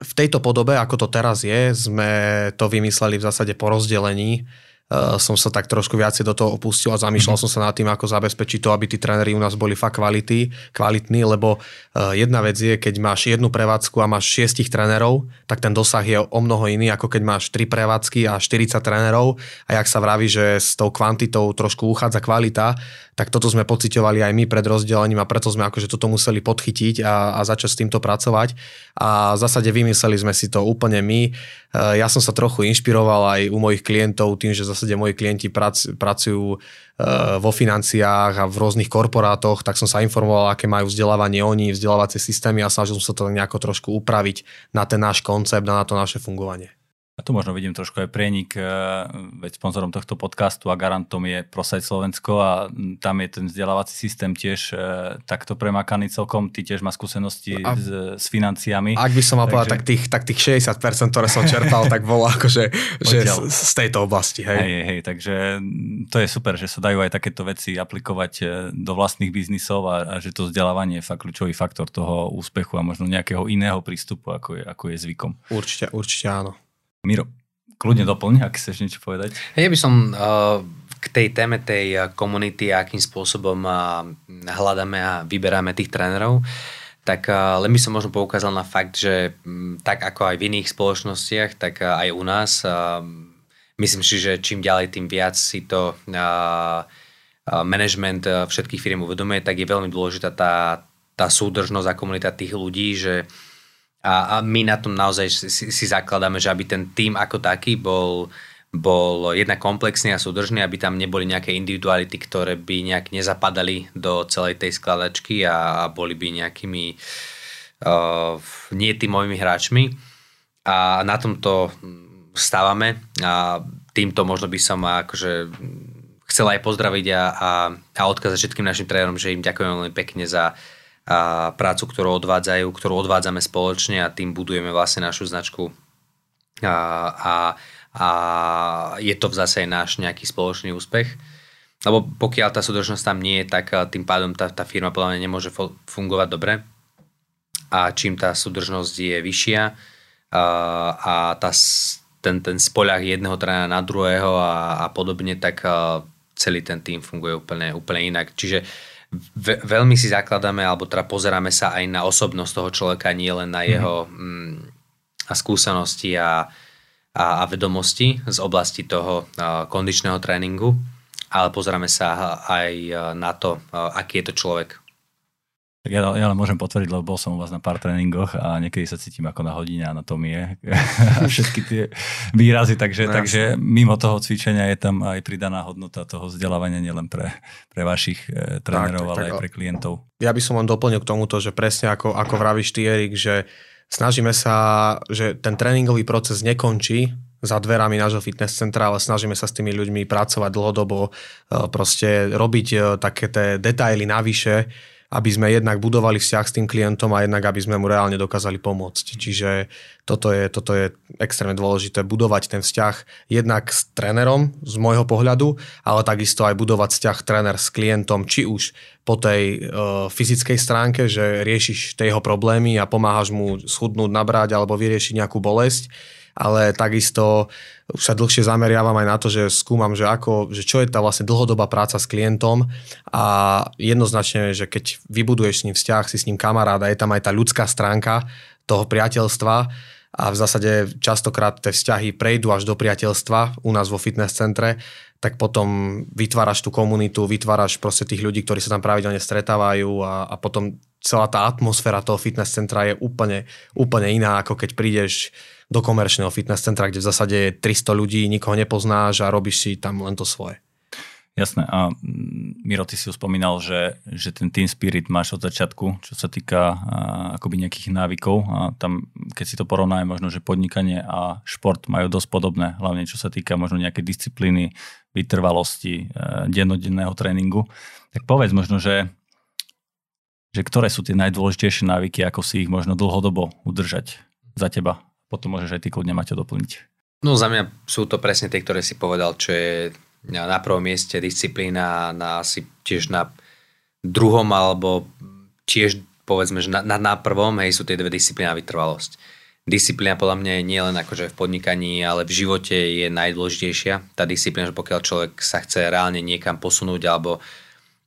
v tejto podobe, ako to teraz je, sme to vymysleli v zásade po rozdelení som sa tak trošku viacej do toho opustil a zamýšľal mm-hmm. som sa nad tým, ako zabezpečiť to, aby tí tréneri u nás boli fakt kvality, kvalitní, lebo uh, jedna vec je, keď máš jednu prevádzku a máš šiestich trénerov, tak ten dosah je o mnoho iný, ako keď máš tri prevádzky a 40 trénerov a jak sa vraví, že s tou kvantitou trošku uchádza kvalita, tak toto sme pocitovali aj my pred rozdelením a preto sme akože toto museli podchytiť a, a začať s týmto pracovať. A v zásade vymysleli sme si to úplne my. E, ja som sa trochu inšpiroval aj u mojich klientov tým, že zásade moji klienti prac, pracujú e, vo financiách a v rôznych korporátoch, tak som sa informoval, aké majú vzdelávanie oni, vzdelávacie systémy a snažil som sa to nejako trošku upraviť na ten náš koncept a na to naše fungovanie. A tu možno vidím trošku aj prienik, e, veď sponzorom tohto podcastu a garantom je Prosaj Slovensko a tam je ten vzdelávací systém tiež e, takto premakaný celkom. Ty tiež má skúsenosti a, s, s financiami. Ak by som mal takže... povedať, tak tých, tak tých 60%, ktoré som čerpal, tak bolo akože že z, z tejto oblasti. Hej. Hej, hej, takže to je super, že sa dajú aj takéto veci aplikovať e, do vlastných biznisov a, a že to vzdelávanie je fakt kľúčový faktor toho úspechu a možno nejakého iného prístupu, ako je, ako je zvykom. Určite, určite áno. Miro, kľudne doplň, ak chceš niečo povedať. Ja by som uh, k tej téme tej uh, komunity, akým spôsobom uh, hľadáme a vyberáme tých trénerov, tak uh, len by som možno poukázal na fakt, že um, tak ako aj v iných spoločnostiach, tak uh, aj u nás, uh, myslím si, že čím ďalej, tým viac si to uh, management všetkých firm uvedomuje, tak je veľmi dôležitá tá, tá súdržnosť a komunita tých ľudí, že uh, a, a my na tom naozaj si, si zakladáme, že aby ten tým ako taký bol, bol jednak komplexný a súdržný, aby tam neboli nejaké individuality, ktoré by nejak nezapadali do celej tej skladačky a, a boli by nejakými uh, nie tímovými hráčmi. A na tomto stávame a týmto možno by som akože chcel aj pozdraviť a, a, a odkázať všetkým našim trénerom, že im ďakujem veľmi pekne za, a prácu, ktorú odvádzajú, ktorú odvádzame spoločne a tým budujeme vlastne našu značku a, a, a je to zase náš nejaký spoločný úspech. Lebo pokiaľ tá súdržnosť tam nie je, tak tým pádom tá, tá firma podľa mňa nemôže fungovať dobre. A čím tá súdržnosť je vyššia a, a tá, ten, ten spoľah jedného trénera na druhého a, a podobne, tak celý ten tým funguje úplne, úplne inak. Čiže uh, ve, veľmi si zakladáme, alebo teda pozeráme sa aj na osobnosť toho človeka, nie len na jeho mm-hmm. mm, a skúsenosti a, a, a vedomosti z oblasti toho a, kondičného tréningu, ale pozeráme sa aj na to, a, aký je to človek. Tak ja, ja len môžem potvrdiť, lebo bol som u vás na pár tréningoch a niekedy sa cítim ako na hodine anatómie (laughs) a všetky tie výrazy, takže, no, takže mimo toho cvičenia je tam aj pridaná hodnota toho vzdelávania nielen pre, pre vašich e, trénerov, tak, tak, ale tak, aj pre klientov. Ja by som len doplnil k tomuto, že presne ako, ako vravíš ty, Erik, že snažíme sa, že ten tréningový proces nekončí za dverami nášho fitness centra, ale snažíme sa s tými ľuďmi pracovať dlhodobo, e, proste robiť e, také tie detaily navyše, aby sme jednak budovali vzťah s tým klientom a jednak aby sme mu reálne dokázali pomôcť. Čiže toto je, toto je extrémne dôležité, budovať ten vzťah jednak s trénerom z môjho pohľadu, ale takisto aj budovať vzťah tréner s klientom, či už po tej e, fyzickej stránke, že riešiš tie jeho problémy a pomáhaš mu schudnúť, nabrať alebo vyriešiť nejakú bolesť, ale takisto už sa dlhšie zameriavam aj na to, že skúmam, že, ako, že čo je tá vlastne dlhodobá práca s klientom. A jednoznačne, že keď vybuduješ s ním vzťah, si s ním kamarát a je tam aj tá ľudská stránka toho priateľstva a v zásade častokrát tie vzťahy prejdú až do priateľstva u nás vo fitness centre, tak potom vytváraš tú komunitu, vytváraš proste tých ľudí, ktorí sa tam pravidelne stretávajú a, a potom celá tá atmosféra toho fitness centra je úplne, úplne iná, ako keď prídeš do komerčného fitness centra, kde v zásade je 300 ľudí, nikoho nepoznáš a robíš si tam len to svoje. Jasné. A mm, Miro, ty si už spomínal, že, že ten team spirit máš od začiatku, čo sa týka a, akoby nejakých návykov. A tam, keď si to porovnáme, možno, že podnikanie a šport majú dosť podobné, hlavne čo sa týka možno nejaké disciplíny, vytrvalosti, e, dennodenného tréningu. Tak povedz možno, že, že ktoré sú tie najdôležitejšie návyky, ako si ich možno dlhodobo udržať za teba potom môžeš aj ty kľudne Maťo doplniť. No za mňa sú to presne tie, ktoré si povedal, čo je na prvom mieste disciplína, na asi tiež na druhom alebo tiež povedzme, že na, na, na prvom hej, sú tie dve disciplíny a vytrvalosť. Disciplína podľa mňa nie len akože v podnikaní, ale v živote je najdôležitejšia. Tá disciplína, že pokiaľ človek sa chce reálne niekam posunúť alebo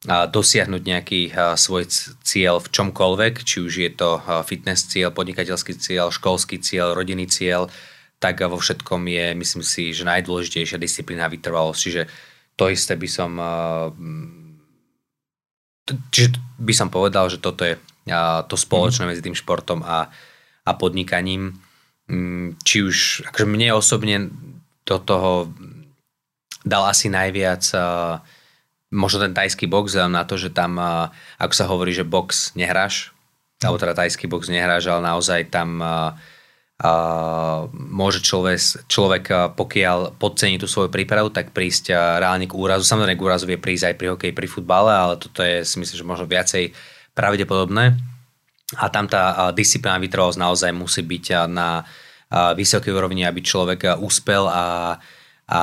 dosiahnuť nejaký svoj cieľ v čomkoľvek, či už je to fitness cieľ, podnikateľský cieľ, školský cieľ, rodinný cieľ, tak vo všetkom je, myslím si, že najdôležitejšia disciplína vytrvalosť. Čiže to isté by som čiže by som povedal, že toto je to spoločné mhm. medzi tým športom a, a podnikaním. Mm, či už, akože mne osobne do toho dal asi najviac uh, možno ten tajský box, na to, že tam, ako sa hovorí, že box nehráš, alebo teda tajský box nehráš, ale naozaj tam môže človek, človek, pokiaľ podcení tú svoju prípravu, tak prísť reálne k úrazu. Samozrejme k úrazu vie prísť aj pri hokeji, pri futbale, ale toto je si myslím, že možno viacej pravdepodobné. A tam tá disciplína vytrvalosť naozaj musí byť na vysokej úrovni, aby človek úspel a, a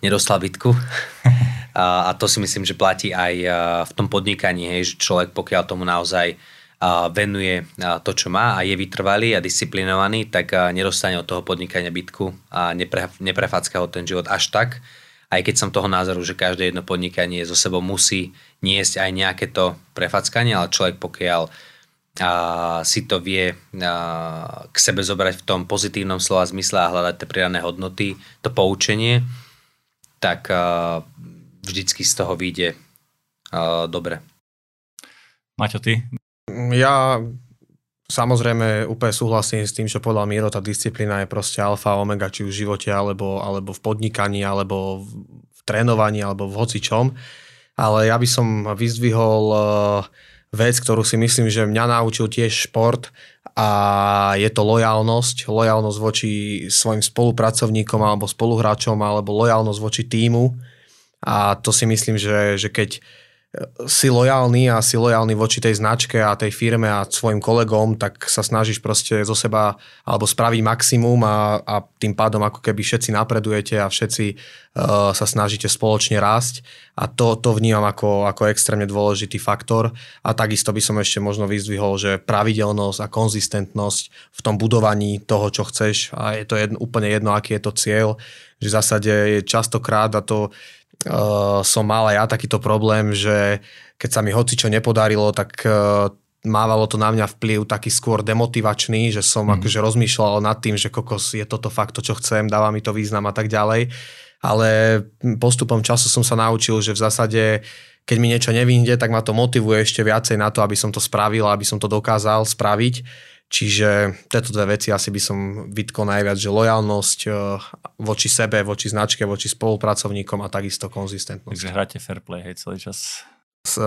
nedostal bitku. (laughs) a, to si myslím, že platí aj v tom podnikaní, hej, že človek pokiaľ tomu naozaj venuje to, čo má a je vytrvalý a disciplinovaný, tak nedostane od toho podnikania bitku a nepre, neprefacka ho ten život až tak. Aj keď som toho názoru, že každé jedno podnikanie zo sebou musí niesť aj nejaké to prefackanie, ale človek pokiaľ a si to vie a, k sebe zobrať v tom pozitívnom slova zmysle a hľadať tie pridané hodnoty, to poučenie, tak vždycky z toho vyjde a, dobre. Maťo, ty? Ja samozrejme úplne súhlasím s tým, čo povedal Miro, tá disciplína je proste alfa omega, či už v živote, alebo, alebo v podnikaní, alebo v, trénovaní, alebo v hocičom. Ale ja by som vyzdvihol uh, vec, ktorú si myslím, že mňa naučil tiež šport a je to lojalnosť. Lojalnosť voči svojim spolupracovníkom alebo spoluhráčom alebo lojalnosť voči týmu. A to si myslím, že, že keď si lojálny a si lojálny voči tej značke a tej firme a svojim kolegom, tak sa snažíš proste zo seba alebo spraviť maximum a, a tým pádom ako keby všetci napredujete a všetci uh, sa snažíte spoločne rásť. A to, to vnímam ako, ako extrémne dôležitý faktor. A takisto by som ešte možno vyzdvihol, že pravidelnosť a konzistentnosť v tom budovaní toho, čo chceš. A je to jedno, úplne jedno, aký je to cieľ, že v zásade je častokrát a to uh, som mal aj ja takýto problém, že keď sa mi hoci čo nepodarilo, tak uh, mávalo to na mňa vplyv taký skôr demotivačný, že som mm. akože rozmýšľal nad tým, že kokos je toto fakt to, čo chcem, dáva mi to význam a tak ďalej. Ale postupom času som sa naučil, že v zásade keď mi niečo nevýjde, tak ma to motivuje ešte viacej na to, aby som to spravil, aby som to dokázal spraviť Čiže tieto dve veci asi by som vytkol najviac, že lojalnosť eh, voči sebe, voči značke, voči spolupracovníkom a takisto konzistentnosť. Takže hráte fair play, hej, celý čas. S,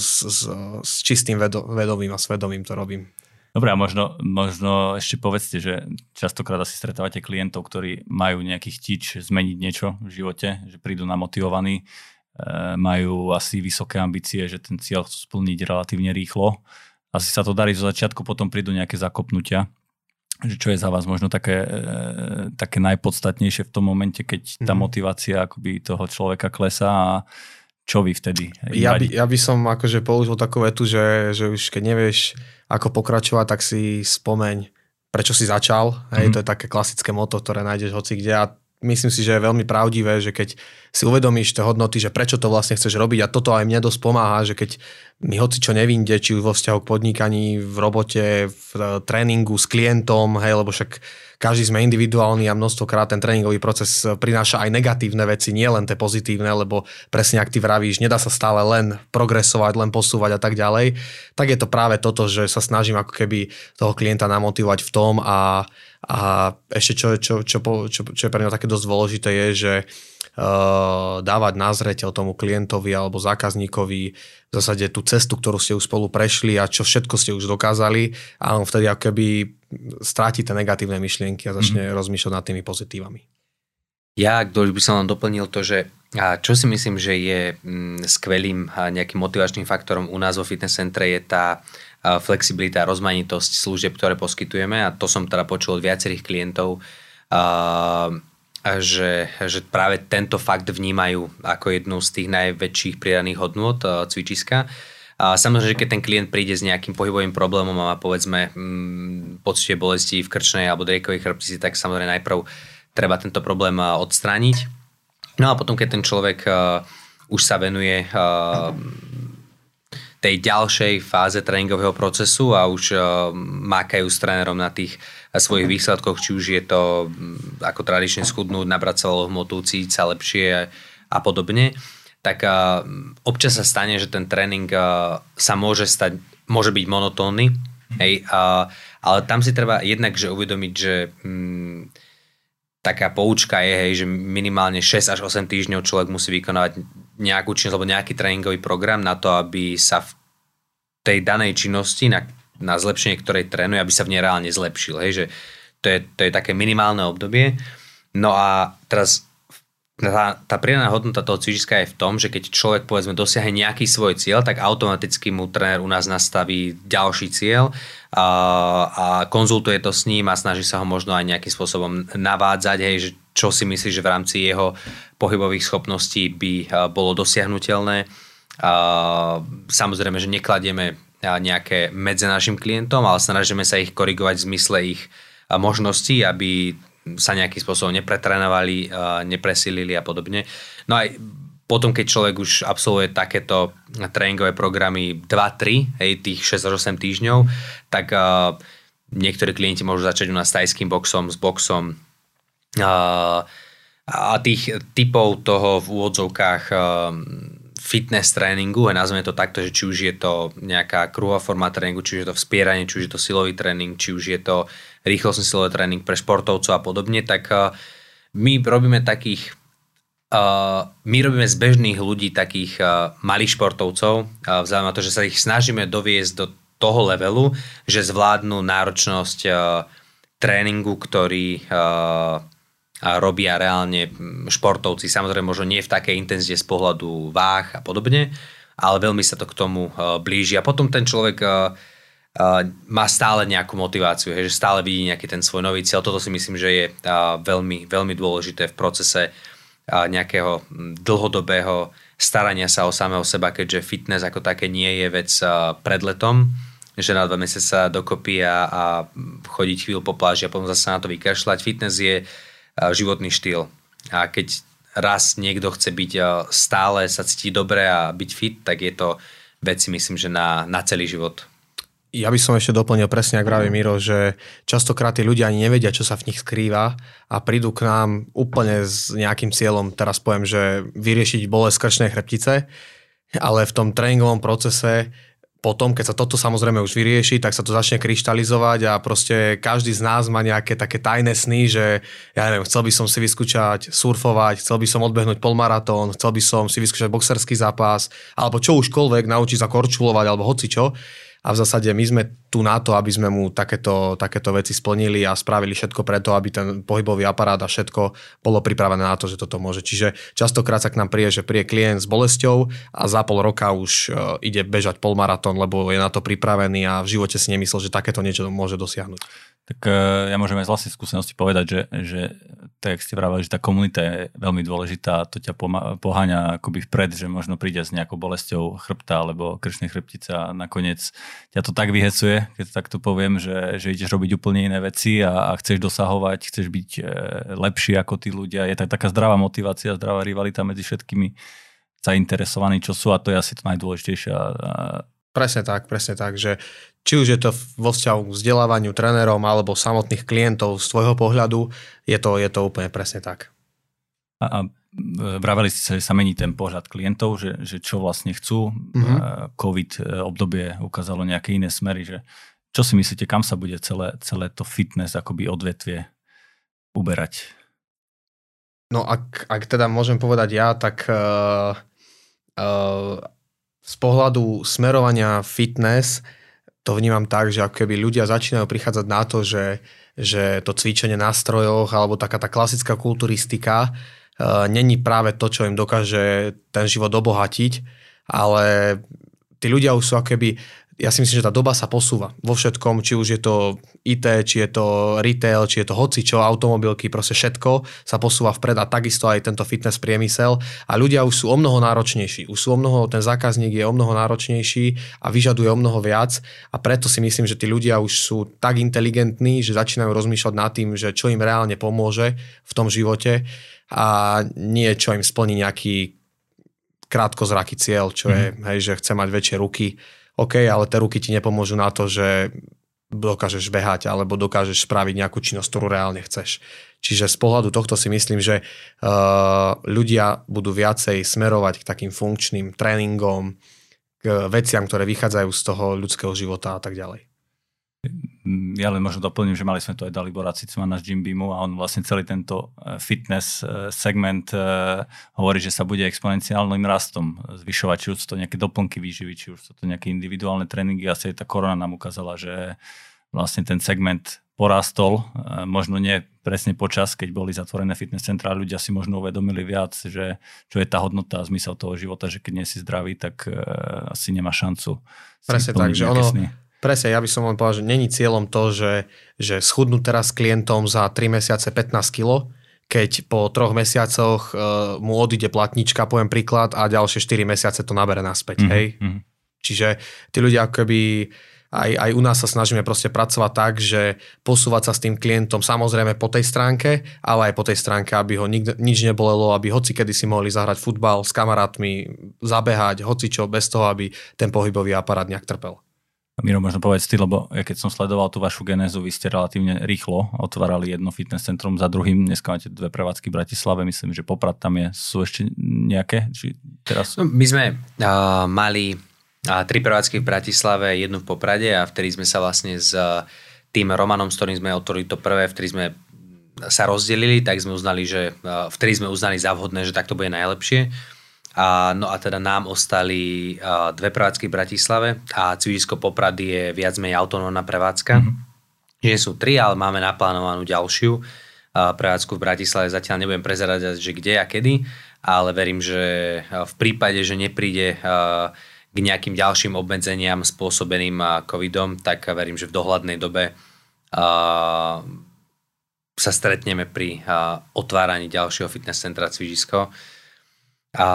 s, s, s čistým vedo, vedomým a svedomým to robím. Dobre, a možno, možno ešte povedzte, že častokrát asi stretávate klientov, ktorí majú nejaký chtič zmeniť niečo v živote, že prídu namotivovaní, eh, majú asi vysoké ambície, že ten cieľ chcú splniť relatívne rýchlo asi sa to darí zo začiatku, potom prídu nejaké zakopnutia. Že čo je za vás možno také, e, také najpodstatnejšie v tom momente, keď tá mm. motivácia akoby toho človeka klesá a čo vy vtedy? Ja by, ja by som akože použil takú vetu, že, že už keď nevieš, ako pokračovať, tak si spomeň, prečo si začal. Hej, mm. To je také klasické moto, ktoré nájdeš hoci kde a myslím si, že je veľmi pravdivé, že keď si uvedomíš tie hodnoty, že prečo to vlastne chceš robiť a toto aj mne dosť pomáha, že keď mi hoci čo nevinde, či vo vzťahu k podnikaní, v robote, v tréningu s klientom, hej, lebo však každý sme individuálny a množstvokrát ten tréningový proces prináša aj negatívne veci, nie len tie pozitívne, lebo presne ak ty vravíš, nedá sa stále len progresovať, len posúvať a tak ďalej, tak je to práve toto, že sa snažím ako keby toho klienta namotivovať v tom a, a ešte čo, čo, čo, čo, čo je pre mňa také dosť dôležité je, že uh, dávať na zreteľ tomu klientovi alebo zákazníkovi v zásade tú cestu, ktorú ste už spolu prešli a čo všetko ste už dokázali a on vtedy ako keby stráti tie negatívne myšlienky a začne mm-hmm. rozmýšľať nad tými pozitívami. Ja, kto by som vám doplnil to, že čo si myslím, že je mm, skvelým nejakým motivačným faktorom u nás vo fitness centre je tá flexibilita a rozmanitosť služieb, ktoré poskytujeme a to som teda počul od viacerých klientov, že, že práve tento fakt vnímajú ako jednu z tých najväčších pridaných hodnôt cvičiska a samozrejme, že keď ten klient príde s nejakým pohybovým problémom a má povedzme mm, pocite bolesti v krčnej alebo drejkovej chrbtici, tak samozrejme najprv treba tento problém odstrániť. No a potom, keď ten človek uh, už sa venuje uh, tej ďalšej fáze tréningového procesu a už uh, mákajú s trénerom na tých svojich výsledkoch, či už je to um, ako tradične schudnúť, nabrať sa hmotu, cítiť sa lepšie a podobne, tak uh, občas sa stane, že ten tréning uh, sa môže stať, môže byť monotónny, hej, uh, ale tam si treba jednak že uvedomiť, že um, taká poučka je, hej, že minimálne 6 až 8 týždňov človek musí vykonávať nejakú činnosť alebo nejaký tréningový program na to, aby sa v tej danej činnosti, na, na zlepšenie ktorej trénuje, aby sa v nej reálne zlepšil. Hej, že to je, to je také minimálne obdobie. No a teraz tá, tá pridaná hodnota toho cvičiska je v tom, že keď človek povedzme dosiahne nejaký svoj cieľ, tak automaticky mu tréner u nás nastaví ďalší cieľ a, a konzultuje to s ním a snaží sa ho možno aj nejakým spôsobom navádzať, hej, že čo si myslí, že v rámci jeho pohybových schopností by bolo dosiahnutelné. Samozrejme, že nekladieme nejaké medze našim klientom, ale snažíme sa ich korigovať v zmysle ich možností, aby sa nejakým spôsobom nepretrenovali, nepresilili a podobne. No aj potom, keď človek už absolvuje takéto tréningové programy 2-3, hej, tých 6 8 týždňov, tak uh, niektorí klienti môžu začať u nás s tajským boxom, s boxom uh, a tých typov toho v úvodzovkách uh, fitness tréningu, a nazveme to takto, že či už je to nejaká kruhová forma tréningu, či už je to vspieranie, či už je to silový tréning, či už je to rýchlostný silový tréning pre športovcov a podobne, tak uh, my robíme takých Uh, my robíme z bežných ľudí takých uh, malých športovcov, uh, vzhľadom na to, že sa ich snažíme doviesť do toho levelu, že zvládnu náročnosť uh, tréningu, ktorý uh, robia reálne športovci. Samozrejme, možno nie v takej intenzite z pohľadu váh a podobne, ale veľmi sa to k tomu uh, blíži. A potom ten človek uh, má stále nejakú motiváciu, že stále vidí nejaký ten svoj nový cieľ. Toto si myslím, že je veľmi, veľmi dôležité v procese nejakého dlhodobého starania sa o samého seba, keďže fitness ako také nie je vec pred letom, že na dva mesiace sa dokopy a, a chodiť chvíľu po pláži a potom zase na to vykašľať. Fitness je životný štýl. A keď raz niekto chce byť stále, sa cítiť dobre a byť fit, tak je to vec myslím, že na, na celý život. Ja by som ešte doplnil presne, ak vraví Miro, že častokrát tí ľudia ani nevedia, čo sa v nich skrýva a prídu k nám úplne s nejakým cieľom, teraz poviem, že vyriešiť bolesť krčnej chrbtice, ale v tom tréningovom procese potom, keď sa toto samozrejme už vyrieši, tak sa to začne kryštalizovať a proste každý z nás má nejaké také tajné sny, že ja neviem, chcel by som si vyskúšať surfovať, chcel by som odbehnúť polmaratón, chcel by som si vyskúšať boxerský zápas, alebo čo užkoľvek, naučiť sa korčulovať, alebo hoci čo a v zásade my sme tu na to, aby sme mu takéto, takéto veci splnili a spravili všetko preto, aby ten pohybový aparát a všetko bolo pripravené na to, že toto môže. Čiže častokrát sa k nám príde, že príde klient s bolesťou a za pol roka už e, ide bežať polmaratón, lebo je na to pripravený a v živote si nemyslel, že takéto niečo môže dosiahnuť. Tak e, ja môžem aj z vlastnej skúsenosti povedať, že, že tak ste vravali, že tá komunita je veľmi dôležitá to ťa poháňa akoby vpred, že možno príde s nejakou bolesťou chrbta alebo krčnej chrbtice a nakoniec ťa to tak vyhecuje, keď takto poviem, že, že ideš robiť úplne iné veci a, a chceš dosahovať, chceš byť e, lepší ako tí ľudia. Je tak taká zdravá motivácia, zdravá rivalita medzi všetkými zainteresovaní, čo sú a to je asi to najdôležitejšie. Presne tak, presne tak, že či už je to vo vzťahu k vzdelávaniu trénerom alebo samotných klientov z tvojho pohľadu, je to, je to úplne presne tak. A, a vraveli ste že sa mení ten pohľad klientov, že, že čo vlastne chcú. Mm-hmm. COVID e, obdobie ukázalo nejaké iné smery, že čo si myslíte, kam sa bude celé, celé to fitness akoby odvetvie uberať? No ak, ak teda môžem povedať ja, tak uh, uh, z pohľadu smerovania fitness to vnímam tak, že ako keby ľudia začínajú prichádzať na to, že, že to cvičenie na strojoch alebo taká tá klasická kulturistika uh, není práve to, čo im dokáže ten život obohatiť, ale tí ľudia už sú ako keby ja si myslím, že tá doba sa posúva vo všetkom, či už je to IT, či je to retail, či je to hocičo, automobilky, proste všetko sa posúva vpred a takisto aj tento fitness priemysel a ľudia už sú o mnoho náročnejší. Už sú o mnoho, ten zákazník je o mnoho náročnejší a vyžaduje o mnoho viac a preto si myslím, že tí ľudia už sú tak inteligentní, že začínajú rozmýšľať nad tým, že čo im reálne pomôže v tom živote a nie čo im splní nejaký krátkozraký cieľ, čo je, mm. hej, že chce mať väčšie ruky, OK, ale tie ruky ti nepomôžu na to, že dokážeš behať alebo dokážeš spraviť nejakú činnosť, ktorú reálne chceš. Čiže z pohľadu tohto si myslím, že uh, ľudia budú viacej smerovať k takým funkčným tréningom, k veciam, ktoré vychádzajú z toho ľudského života a tak ďalej. Ja len možno doplním, že mali sme tu aj Dalibora Cicmana z Jim Beamu a on vlastne celý tento e, fitness e, segment e, hovorí, že sa bude exponenciálnym rastom zvyšovať, či už sú to nejaké doplnky výživy, či už sú to nejaké individuálne tréningy. Asi tá korona nám ukázala, že vlastne ten segment porastol, možno nie presne počas, keď boli zatvorené fitness centrá, ľudia si možno uvedomili viac, že čo je tá hodnota a zmysel toho života, že keď nie si zdravý, tak asi nemá šancu. Presne tak, že ono, sny. Presne, ja by som len povedal, že není cieľom to, že, že schudnúť teraz klientom za 3 mesiace 15 kg, keď po troch mesiacoch uh, mu odíde platnička, poviem príklad, a ďalšie 4 mesiace to nabere naspäť, mm-hmm. hej? Mm-hmm. Čiže tí ľudia ako keby aj, aj u nás sa snažíme proste pracovať tak, že posúvať sa s tým klientom samozrejme po tej stránke, ale aj po tej stránke, aby ho nik, nič nebolelo, aby hoci kedy si mohli zahrať futbal s kamarátmi, zabehať, hoci čo, bez toho, aby ten pohybový aparát nejak trpel. Miro, možno povedz ty, lebo ja keď som sledoval tú vašu genézu, vy ste relatívne rýchlo otvárali jedno fitness centrum za druhým. Dneska máte dve prevádzky v Bratislave, myslím, že Poprad tam je. Sú ešte nejaké? Či teraz... No, my sme uh, mali uh, tri prevádzky v Bratislave, jednu v Poprade a vtedy sme sa vlastne s uh, tým Romanom, s ktorým sme otvorili to prvé, vtedy sme sa rozdelili, tak sme uznali, že uh, vtedy sme uznali za vhodné, že takto bude najlepšie a, no a teda nám ostali a, dve prevádzky v Bratislave a Cvižisko Poprady je viac menej autonómna prevádzka. Mm-hmm. Nie sú tri, ale máme naplánovanú ďalšiu a, prevádzku v Bratislave. Zatiaľ nebudem prezerať, že kde a kedy, ale verím, že v prípade, že nepríde a, k nejakým ďalším obmedzeniam spôsobeným covidom, tak verím, že v dohľadnej dobe a, sa stretneme pri a, otváraní ďalšieho fitness centra Cvižisko a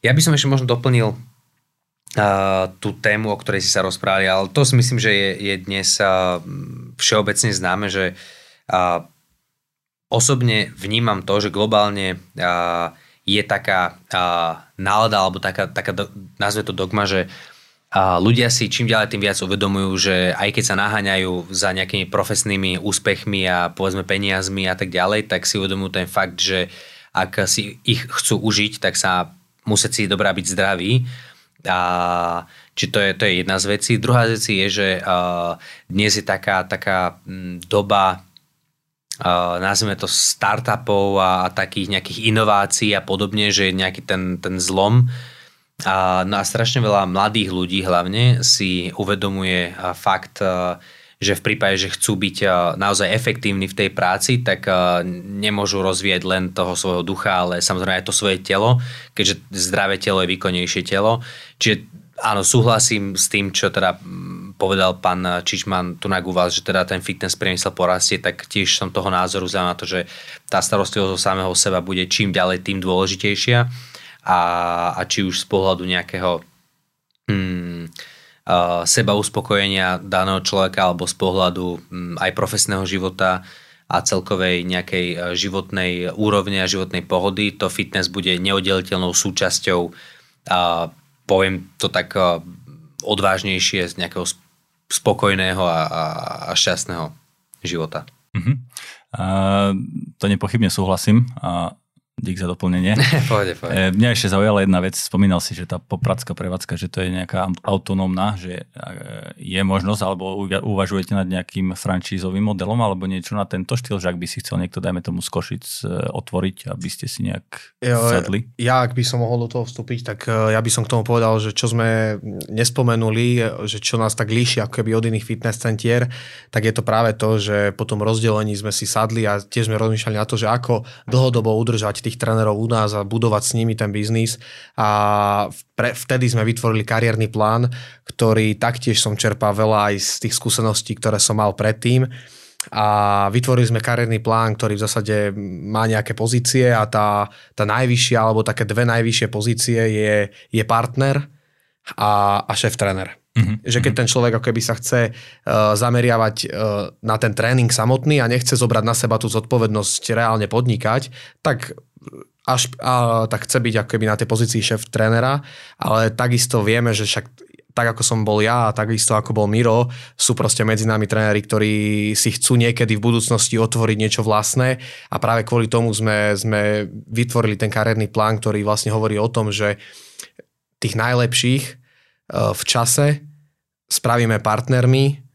ja by som ešte možno doplnil uh, tú tému, o ktorej si sa rozprávali, ale to si myslím, že je, je dnes uh, všeobecne známe, že uh, osobne vnímam to, že globálne uh, je taká uh, nálada alebo taká, taká do, nazve to dogma, že a ľudia si čím ďalej tým viac uvedomujú, že aj keď sa naháňajú za nejakými profesnými úspechmi a povedzme peniazmi a tak ďalej, tak si uvedomujú ten fakt, že uh, ak si ich chcú užiť, tak sa musia si dobrá byť zdraví. A, či to je, to je jedna z vecí. Druhá z vecí je, že uh, dnes je taká, taká doba uh, nazvime to startupov a, a takých nejakých inovácií a podobne, že je nejaký ten, ten zlom. A, no a strašne veľa mladých ľudí hlavne si uvedomuje uh, fakt uh, že v prípade, že chcú byť eh, naozaj efektívni v tej práci, tak eh, nemôžu rozvíjať len toho svojho ducha, ale samozrejme aj to svoje telo, keďže zdravé telo je výkonnejšie telo. Čiže áno, súhlasím s tým, čo teda mm, povedal pán Čičman tu na vás, že teda ten fitness priemysel porastie, tak tiež som toho názoru za na to, že tá starostlivosť o samého seba bude čím ďalej tým dôležitejšia a, a či už z pohľadu nejakého hmm, seba uspokojenia daného človeka alebo z pohľadu aj profesného života a celkovej nejakej e, životnej úrovne a životnej pohody, to fitness bude neoddeliteľnou súčasťou a poviem to tak e, odvážnejšie z nejakého spokojného a, a, šťastného života. Uh-huh. Uh, to nepochybne súhlasím. A Dík za doplnenie. (laughs) pôjde, pôjde. Mňa ešte zaujala jedna vec, spomínal si, že tá popradská prevádzka, že to je nejaká autonómna, že e, je možnosť, alebo uvažujete nad nejakým francízovým modelom, alebo niečo na tento štýl, že ak by si chcel niekto, dajme tomu z Košic e, otvoriť, aby ste si nejak sadli? Ja, ak by som mohol do toho vstúpiť, tak e, ja by som k tomu povedal, že čo sme nespomenuli, že čo nás tak líši ako keby od iných fitness centier, tak je to práve to, že po tom rozdelení sme si sadli a tiež sme rozmýšľali na to, že ako dlhodobo udržať tých trénerov u nás a budovať s nimi ten biznis. A pre, vtedy sme vytvorili kariérny plán, ktorý taktiež som čerpal veľa aj z tých skúseností, ktoré som mal predtým a vytvorili sme kariérny plán, ktorý v zásade má nejaké pozície a tá, tá najvyššia alebo také dve najvyššie pozície je, je partner a, a šéf tréner. Mm-hmm. Že keď ten človek ako keby sa chce uh, zameriavať uh, na ten tréning samotný a nechce zobrať na seba tú zodpovednosť reálne podnikať, tak až, a, tak chce byť ako keby na tej pozícii šéf trénera, ale takisto vieme, že však tak ako som bol ja a takisto ako bol Miro, sú proste medzi nami tréneri, ktorí si chcú niekedy v budúcnosti otvoriť niečo vlastné a práve kvôli tomu sme, sme vytvorili ten kariérny plán, ktorý vlastne hovorí o tom, že tých najlepších e, v čase spravíme partnermi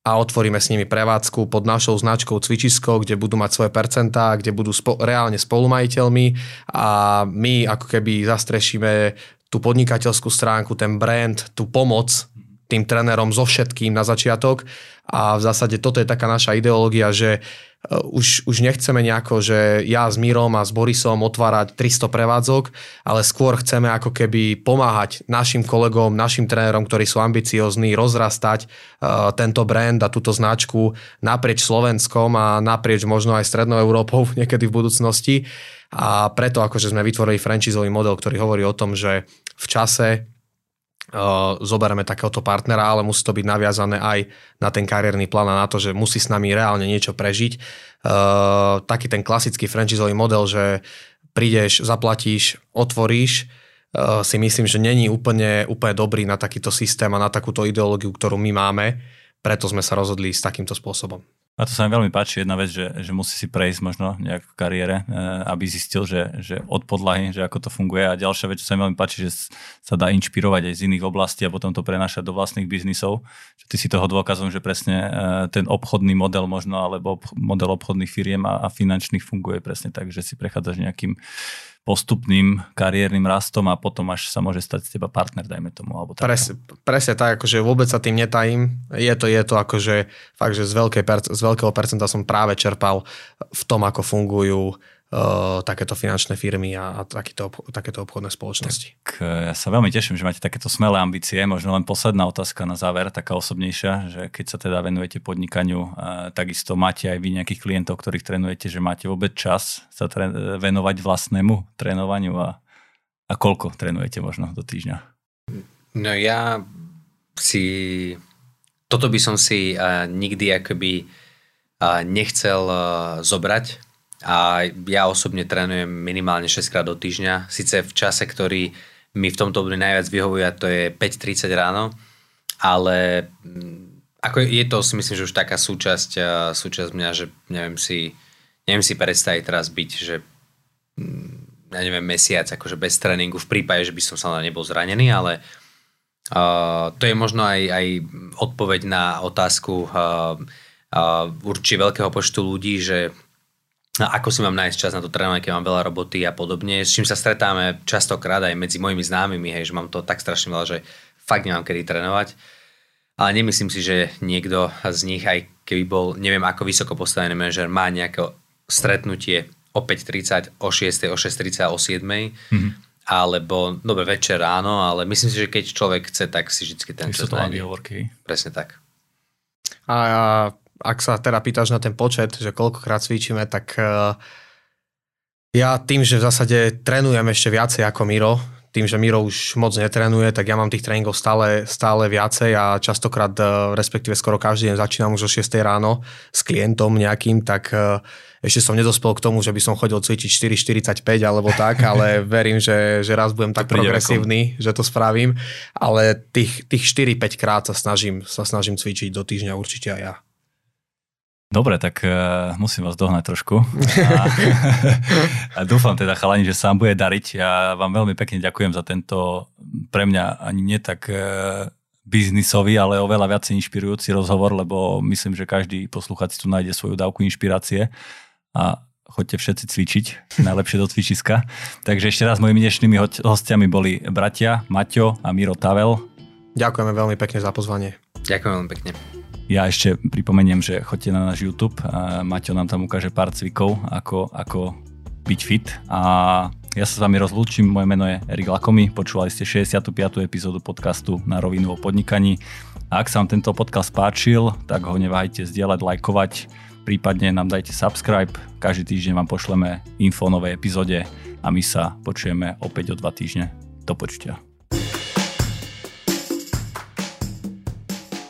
a otvoríme s nimi prevádzku pod našou značkou Cvičisko, kde budú mať svoje percentá, kde budú spo, reálne spolumajiteľmi. A my ako keby zastrešíme tú podnikateľskú stránku, ten brand, tú pomoc tým trénerom so všetkým na začiatok. A v zásade toto je taká naša ideológia, že už, už nechceme nejako, že ja s Mírom a s Borisom otvárať 300 prevádzok, ale skôr chceme ako keby pomáhať našim kolegom, našim trénerom, ktorí sú ambiciozní, rozrastať uh, tento brand a túto značku naprieč Slovenskom a naprieč možno aj Strednou Európou (laughs) niekedy v budúcnosti. A preto akože sme vytvorili franchisový model, ktorý hovorí o tom, že v čase zoberieme takéhoto partnera, ale musí to byť naviazané aj na ten kariérny plán a na to, že musí s nami reálne niečo prežiť. Taký ten klasický franchisový model, že prídeš, zaplatíš, otvoríš, si myslím, že není úplne, úplne dobrý na takýto systém a na takúto ideológiu, ktorú my máme. Preto sme sa rozhodli s takýmto spôsobom. A to sa mi veľmi páči jedna vec, že, že musí si prejsť možno nejak v kariére, e, aby zistil, že, že od podlahy, že ako to funguje. A ďalšia vec, čo sa mi veľmi páči, že sa dá inšpirovať aj z iných oblastí a potom to prenášať do vlastných biznisov. Že ty si toho dôkazom, že presne e, ten obchodný model možno, alebo model obchodných firiem a, a finančných funguje presne tak, že si prechádzaš nejakým postupným kariérnym rastom a potom až sa môže stať z teba partner, dajme tomu. Alebo tak. Pres, presne tak, akože vôbec sa tým netajím. Je to, je to akože fakt, že z, veľkej, z veľkého percenta som práve čerpal v tom, ako fungujú uh, takéto finančné firmy a, a takýto, takéto obchodné spoločnosti. Tak, ja sa veľmi teším, že máte takéto smelé ambície. Možno len posledná otázka na záver, taká osobnejšia, že keď sa teda venujete podnikaniu, uh, takisto máte aj vy nejakých klientov, ktorých trénujete, že máte vôbec čas sa tre- venovať vlastnému trénovaniu a, a koľko trénujete možno do týždňa? No ja si... Toto by som si uh, nikdy akoby uh, nechcel uh, zobrať, a ja osobne trénujem minimálne 6 krát do týždňa, síce v čase, ktorý mi v tomto období najviac vyhovuje a to je 5.30 ráno, ale mm, ako je to si myslím, že už taká súčasť, súčasť mňa, že neviem si, neviem si predstaviť teraz byť, že mm, ja neviem, mesiac akože bez tréningu v prípade, že by som sa nebol zranený, ale uh, to je možno aj, aj odpoveď na otázku uh, uh, určite veľkého počtu ľudí, že ako si mám nájsť čas na to trénovanie, keď mám veľa roboty a podobne, s čím sa stretáme častokrát aj medzi mojimi známymi, hej, že mám to tak strašne veľa, že fakt nemám kedy trénovať. Ale nemyslím si, že niekto z nich, aj keby bol, neviem ako vysoko postavený manažer, má nejaké stretnutie o 5.30, o 6, o 6.30, o 7. Mm-hmm. Alebo, dobre, večer ráno, ale myslím si, že keď človek chce, tak si vždy ten čas nájde. Presne tak. A ak sa teda pýtaš na ten počet, že koľkokrát cvičíme, tak uh, ja tým, že v zásade trénujem ešte viacej ako Miro, tým, že Miro už moc netrenuje, tak ja mám tých tréningov stále, stále viacej a častokrát, uh, respektíve skoro každý deň začínam už o 6 ráno s klientom nejakým, tak uh, ešte som nedospel k tomu, že by som chodil cvičiť 4,45 alebo tak, (laughs) ale verím, že, že raz budem tak progresívny, že to spravím, ale tých, tých 4-5 krát sa snažím, sa snažím cvičiť do týždňa určite aj ja. Dobre, tak uh, musím vás dohnať trošku. A, (laughs) a dúfam teda, chalani, že sa vám bude dariť. Ja vám veľmi pekne ďakujem za tento pre mňa ani nie tak uh, biznisový, ale oveľa viacej inšpirujúci rozhovor, lebo myslím, že každý posluchač tu nájde svoju dávku inšpirácie a choďte všetci cvičiť, najlepšie do cvičiska. Takže ešte raz mojimi dnešnými hostiami boli bratia Maťo a Miro Tavel. Ďakujeme veľmi pekne za pozvanie. Ďakujem veľmi pekne. Ja ešte pripomeniem, že choďte na náš YouTube Maťo nám tam ukáže pár cvikov, ako, ako byť fit a ja sa s vami rozlúčim, moje meno je Erik Lakomi, počúvali ste 65. epizódu podcastu na rovinu o podnikaní. A ak sa vám tento podcast páčil, tak ho neváhajte zdieľať, lajkovať, prípadne nám dajte subscribe, každý týždeň vám pošleme info o novej epizóde a my sa počujeme opäť o dva týždne. Do počutia.